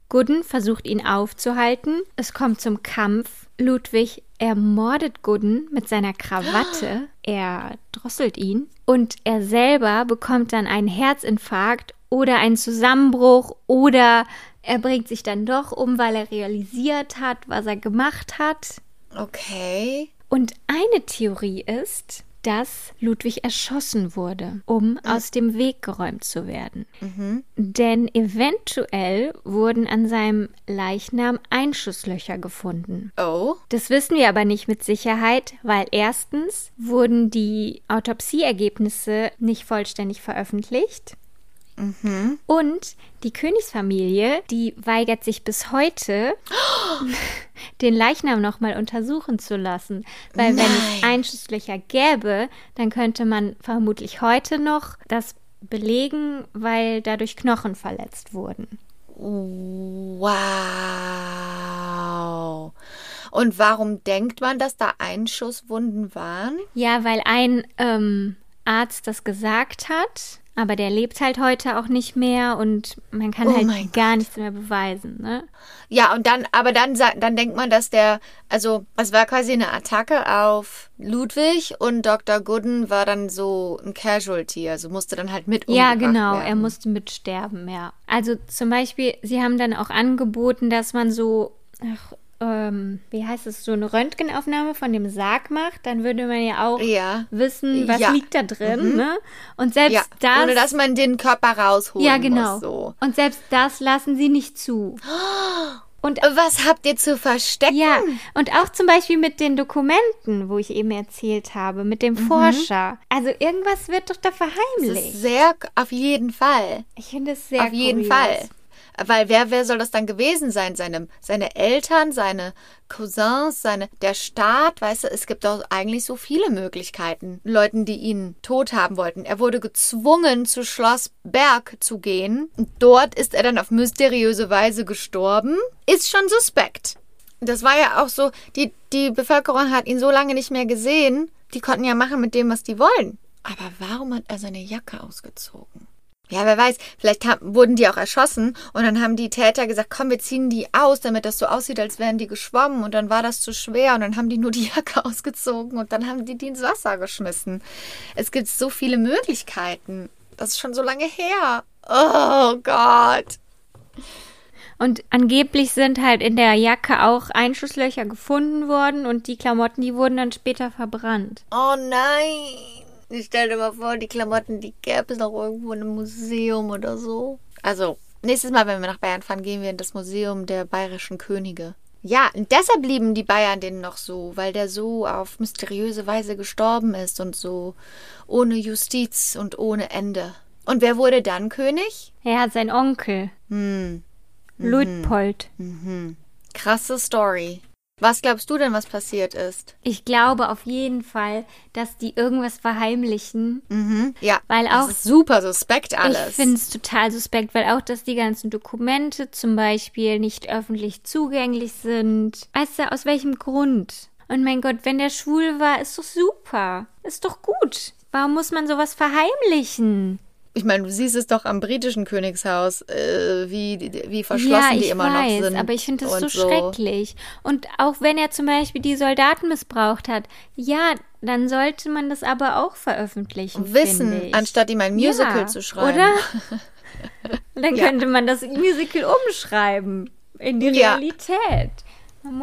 Gooden versucht ihn aufzuhalten. Es kommt zum Kampf. Ludwig ermordet Gooden mit seiner Krawatte. [GASPS] Er drosselt ihn. Und er selber bekommt dann einen Herzinfarkt oder einen Zusammenbruch oder er bringt sich dann doch um, weil er realisiert hat, was er gemacht hat. Okay. Und eine Theorie ist, dass Ludwig erschossen wurde, um aus dem Weg geräumt zu werden. Denn eventuell wurden an seinem Leichnam Einschusslöcher gefunden. Oh. Das wissen wir aber nicht mit Sicherheit, weil erstens wurden die Autopsieergebnisse nicht vollständig veröffentlicht. Und die Königsfamilie, die weigert sich bis heute, [GASPS] den Leichnam nochmal untersuchen zu lassen. Weil wenn es Nein. Einschusslöcher gäbe, dann könnte man vermutlich heute noch das belegen, weil dadurch Knochen verletzt wurden. Wow. Und warum denkt man, dass da Einschusswunden waren? Ja, weil ein ähm, Arzt das gesagt hat, aber der lebt halt heute auch nicht mehr und man kann Oh halt gar nichts mehr beweisen. Ne? Ja, und dann, aber dann, dann denkt man, dass der, also es war quasi eine Attacke auf Ludwig und Dr. Gooden war dann so ein Casualty, also musste dann halt mit Ja, genau, werden. er musste mitsterben, ja. Also zum Beispiel, sie haben dann auch angeboten, dass man so, ach, ähm, wie heißt es, so eine Röntgenaufnahme von dem Sarg macht, dann würde man ja auch Ja. wissen, was Ja. liegt da drin, ne? Und selbst Ja, das. ohne dass man den Körper rausholen ja, genau. muss. So. Und selbst das lassen sie nicht zu. Und [GASPS] Was habt ihr zu verstecken? ja, und auch zum Beispiel mit den Dokumenten, wo ich eben erzählt habe, mit dem Forscher. Also irgendwas wird doch da Mhm. Das verheimlicht. ist sehr, auf jeden Fall. Ich finde es sehr auf jeden kurios. Fall. Weil wer, wer soll das dann gewesen sein? Seine, seine Eltern, seine Cousins, seine, der Staat, weißt du, es gibt doch eigentlich so viele Möglichkeiten. Leuten, die ihn tot haben wollten. Er wurde gezwungen, zu Schloss Berg zu gehen. Dort ist er dann auf mysteriöse Weise gestorben. Ist schon suspekt. Das war ja auch so, die, die Bevölkerung hat ihn so lange nicht mehr gesehen. Die konnten ja machen mit dem, was die wollen. Aber warum hat er seine Jacke ausgezogen? Ja, wer weiß, vielleicht haben, wurden die auch erschossen und dann haben die Täter gesagt, komm, wir ziehen die aus, damit das so aussieht, als wären die geschwommen und dann war das zu schwer und dann haben die nur die [LAUGHS] Jacke ausgezogen und dann haben die die ins Wasser geschmissen. Es gibt so viele Möglichkeiten. Das ist schon so lange her. Oh Gott. Und angeblich sind halt in der Jacke auch Einschusslöcher gefunden worden und die Klamotten, die wurden dann später verbrannt. Oh nein. Ich stell dir mal vor, die Klamotten, die gäbe es noch irgendwo in einem Museum oder so. Also, nächstes Mal, wenn wir nach Bayern fahren, gehen wir in das Museum der bayerischen Könige. Ja, und deshalb lieben die Bayern den noch so, weil der so auf mysteriöse Weise gestorben ist und so ohne Justiz und ohne Ende. Und wer wurde dann König? Ja, sein Onkel. Hm, Luitpold. krasse Story. Was glaubst du denn, was passiert ist? Ich glaube auf jeden Fall, dass die irgendwas verheimlichen. Mhm. Ja, Weil auch- das ist super suspekt alles. Ich finde es total suspekt, weil auch, dass die ganzen Dokumente zum Beispiel nicht öffentlich zugänglich sind. Weißt du, aus welchem Grund? Und mein Gott, wenn der schwul war, ist doch super. Ist doch gut. Warum muss man sowas verheimlichen? Ich meine, du siehst es doch am britischen Königshaus, äh, wie, wie verschlossen ja, die immer weiß, noch sind. aber ich finde das und so, schrecklich. Und auch wenn er zum Beispiel die Soldaten missbraucht hat, ja, dann sollte man das aber auch veröffentlichen. Wissen, anstatt ihm ein Musical ja, zu schreiben. Oder? [LAUGHS] dann Ja. könnte man das Musical umschreiben in die Ja. Realität.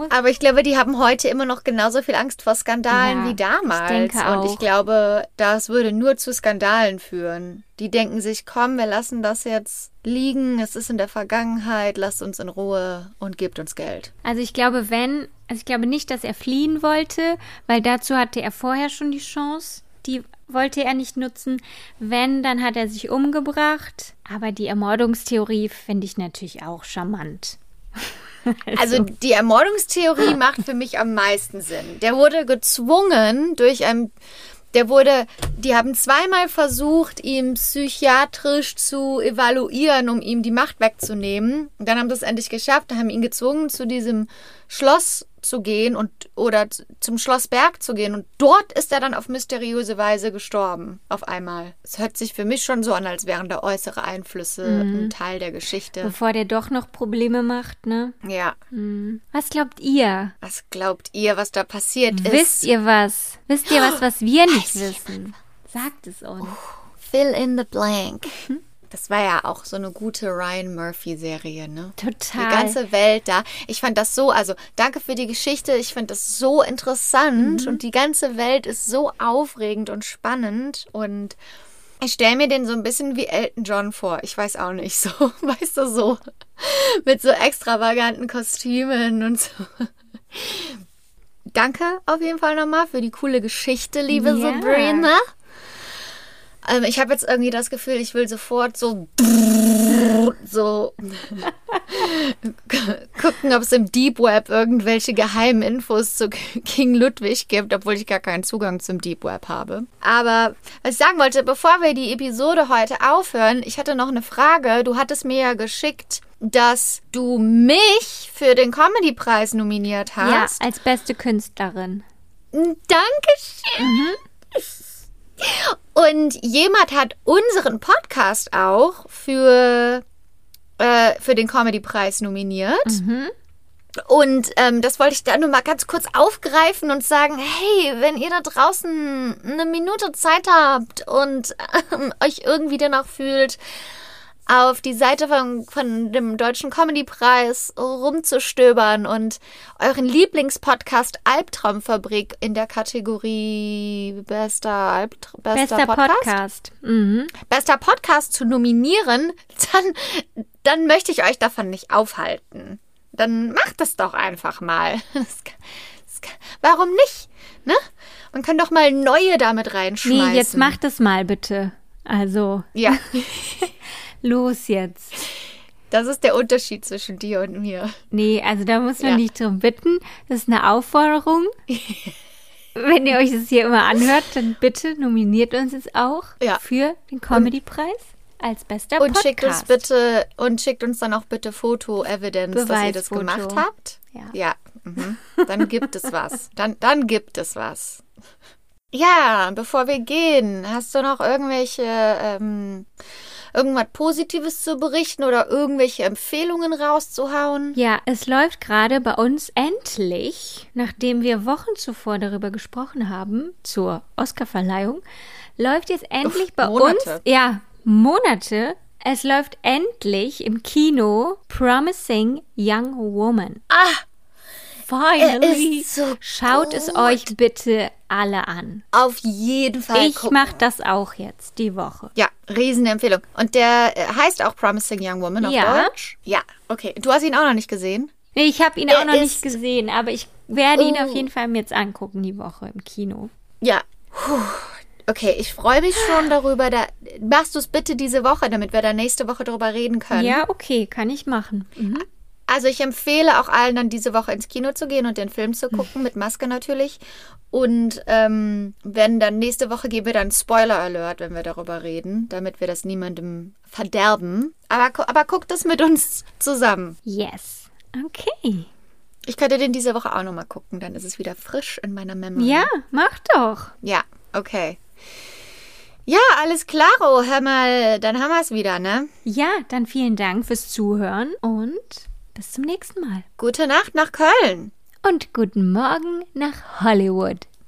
Aber ich glaube, die haben heute immer noch genauso viel Angst vor Skandalen Ja, wie damals. ich denke Und ich auch. glaube, das würde nur zu Skandalen führen. Die denken sich, komm, wir lassen das jetzt liegen, es ist in der Vergangenheit, lasst uns in Ruhe und gebt uns Geld. Also ich glaube, wenn, also ich glaube nicht, dass er fliehen wollte, weil dazu hatte er vorher schon die Chance. Die wollte er nicht nutzen. Wenn, dann hat er sich umgebracht. Aber die Ermordungstheorie finde ich natürlich auch charmant. [LAUGHS] [LAUGHS] Also die Ermordungstheorie macht für mich am meisten Sinn. Der wurde gezwungen durch ein, der wurde, die haben zweimal versucht, ihn psychiatrisch zu evaluieren, um ihm die Macht wegzunehmen. Und dann haben sie es endlich geschafft, haben ihn gezwungen, zu diesem Schloss zu gehen und oder zum Schloss Berg zu gehen. Und dort ist er dann auf mysteriöse Weise gestorben. Auf einmal. Es hört sich für mich schon so an, als wären da äußere Einflüsse ein Teil der Geschichte. Bevor der doch noch Probleme macht, ne? Ja. Was glaubt ihr? Was glaubt ihr, was da passiert ist? Wisst ihr was? Wisst ihr was, was wir [GASPS] nicht wissen? Sagt es uns. Fill in the blank. Das war ja auch so eine gute Ryan Murphy-Serie, ne? Total. Die ganze Welt da. Ich fand das so, also danke für die Geschichte. Ich finde das so interessant und die ganze Welt ist so aufregend und spannend und ich stelle mir den so ein bisschen wie Elton John vor. Ich weiß auch nicht, so, [LAUGHS] weißt du, so mit so extravaganten Kostümen und so. Danke auf jeden Fall nochmal für die coole Geschichte, liebe Ja. Sabrina. Ähm, ich habe jetzt irgendwie das Gefühl, ich will sofort so so [LAUGHS] gucken, ob es im Deep Web irgendwelche geheimen Infos zu [LAUGHS] King Ludwig gibt, obwohl ich gar keinen Zugang zum Deep Web habe. Aber was ich sagen wollte, bevor wir die Episode heute aufhören, ich hatte noch eine Frage. Du hattest mir ja geschickt, dass du mich für den Comedy-Preis nominiert Ja, hast. als beste Künstlerin. Dankeschön. Und jemand hat unseren Podcast auch für, äh, für den Comedy-Preis nominiert. Und ähm, das wollte ich da nur mal ganz kurz aufgreifen und sagen, hey, wenn ihr da draußen eine Minute Zeit habt und ähm, euch irgendwie danach fühlt, auf die Seite von, von dem Deutschen Comedy-Preis rumzustöbern und euren Lieblingspodcast Albtraumfabrik in der Kategorie bester, Albtra bester, Bester Podcast, Podcast. Mhm. bester Podcast zu nominieren, [LAUGHS] dann, dann möchte ich euch davon nicht aufhalten. dann mach das doch einfach mal. [LAUGHS] Das kann, das kann, warum nicht? Ne? Man kann doch mal neue damit reinschmeißen. Nee, jetzt mach das mal bitte. Also, Ja, [LAUGHS] los jetzt. das ist der Unterschied zwischen dir und mir. Nee, also da muss man Ja. nicht drum bitten. Das ist eine Aufforderung. [LAUGHS] Wenn ihr euch das hier immer anhört, dann bitte nominiert uns jetzt auch Ja. für den Comedy-Preis als bester Und Podcast. schickt uns bitte und schickt uns dann auch bitte Foto-Evidence, dass ihr das gemacht habt. Ja. Ja. Mhm. Dann gibt es was. Dann, dann gibt es was. Ja, bevor wir gehen, hast du noch irgendwelche ähm, irgendwas Positives zu berichten oder irgendwelche Empfehlungen rauszuhauen? Ja, es läuft gerade bei uns endlich, nachdem wir Wochen zuvor darüber gesprochen haben, zur Oscarverleihung, läuft jetzt endlich Uff, bei Monate. uns, ja, Monate, es läuft endlich im Kino Promising Young Woman. Ah, Finally! ist so Schaut es gut. euch bitte alle an. auf jeden Fall. Ich mache das auch jetzt, die Woche. Ja, Riesenempfehlung. Und der äh, heißt auch Promising Young Woman auf Ja. Deutsch? Ja, okay. Du hast ihn auch noch nicht gesehen? Nee, ich habe ihn Er auch noch nicht gesehen, aber ich werde ihn Oh. auf jeden Fall mir jetzt angucken, die Woche im Kino. Ja. Puh. Okay, ich freue mich schon darüber. Da, machst du es bitte diese Woche, damit wir da nächste Woche drüber reden können. Ja, okay, kann ich machen. Mhm. Also ich empfehle auch allen dann diese Woche ins Kino zu gehen und den Film zu gucken, mit Maske natürlich. Und ähm, wenn dann nächste Woche geben wir dann Spoiler Alert, wenn wir darüber reden, damit wir das niemandem verderben. Aber, aber guckt es mit uns zusammen. Yes. Okay. Ich könnte den diese Woche auch nochmal gucken, dann ist es wieder frisch in meiner Memory. Ja, mach doch. Ja, okay. Ja, alles klaro. Hör mal, dann haben wir es wieder, ne? Ja, dann vielen Dank fürs Zuhören und bis zum nächsten Mal. Gute Nacht nach Köln. Und guten Morgen nach Hollywood.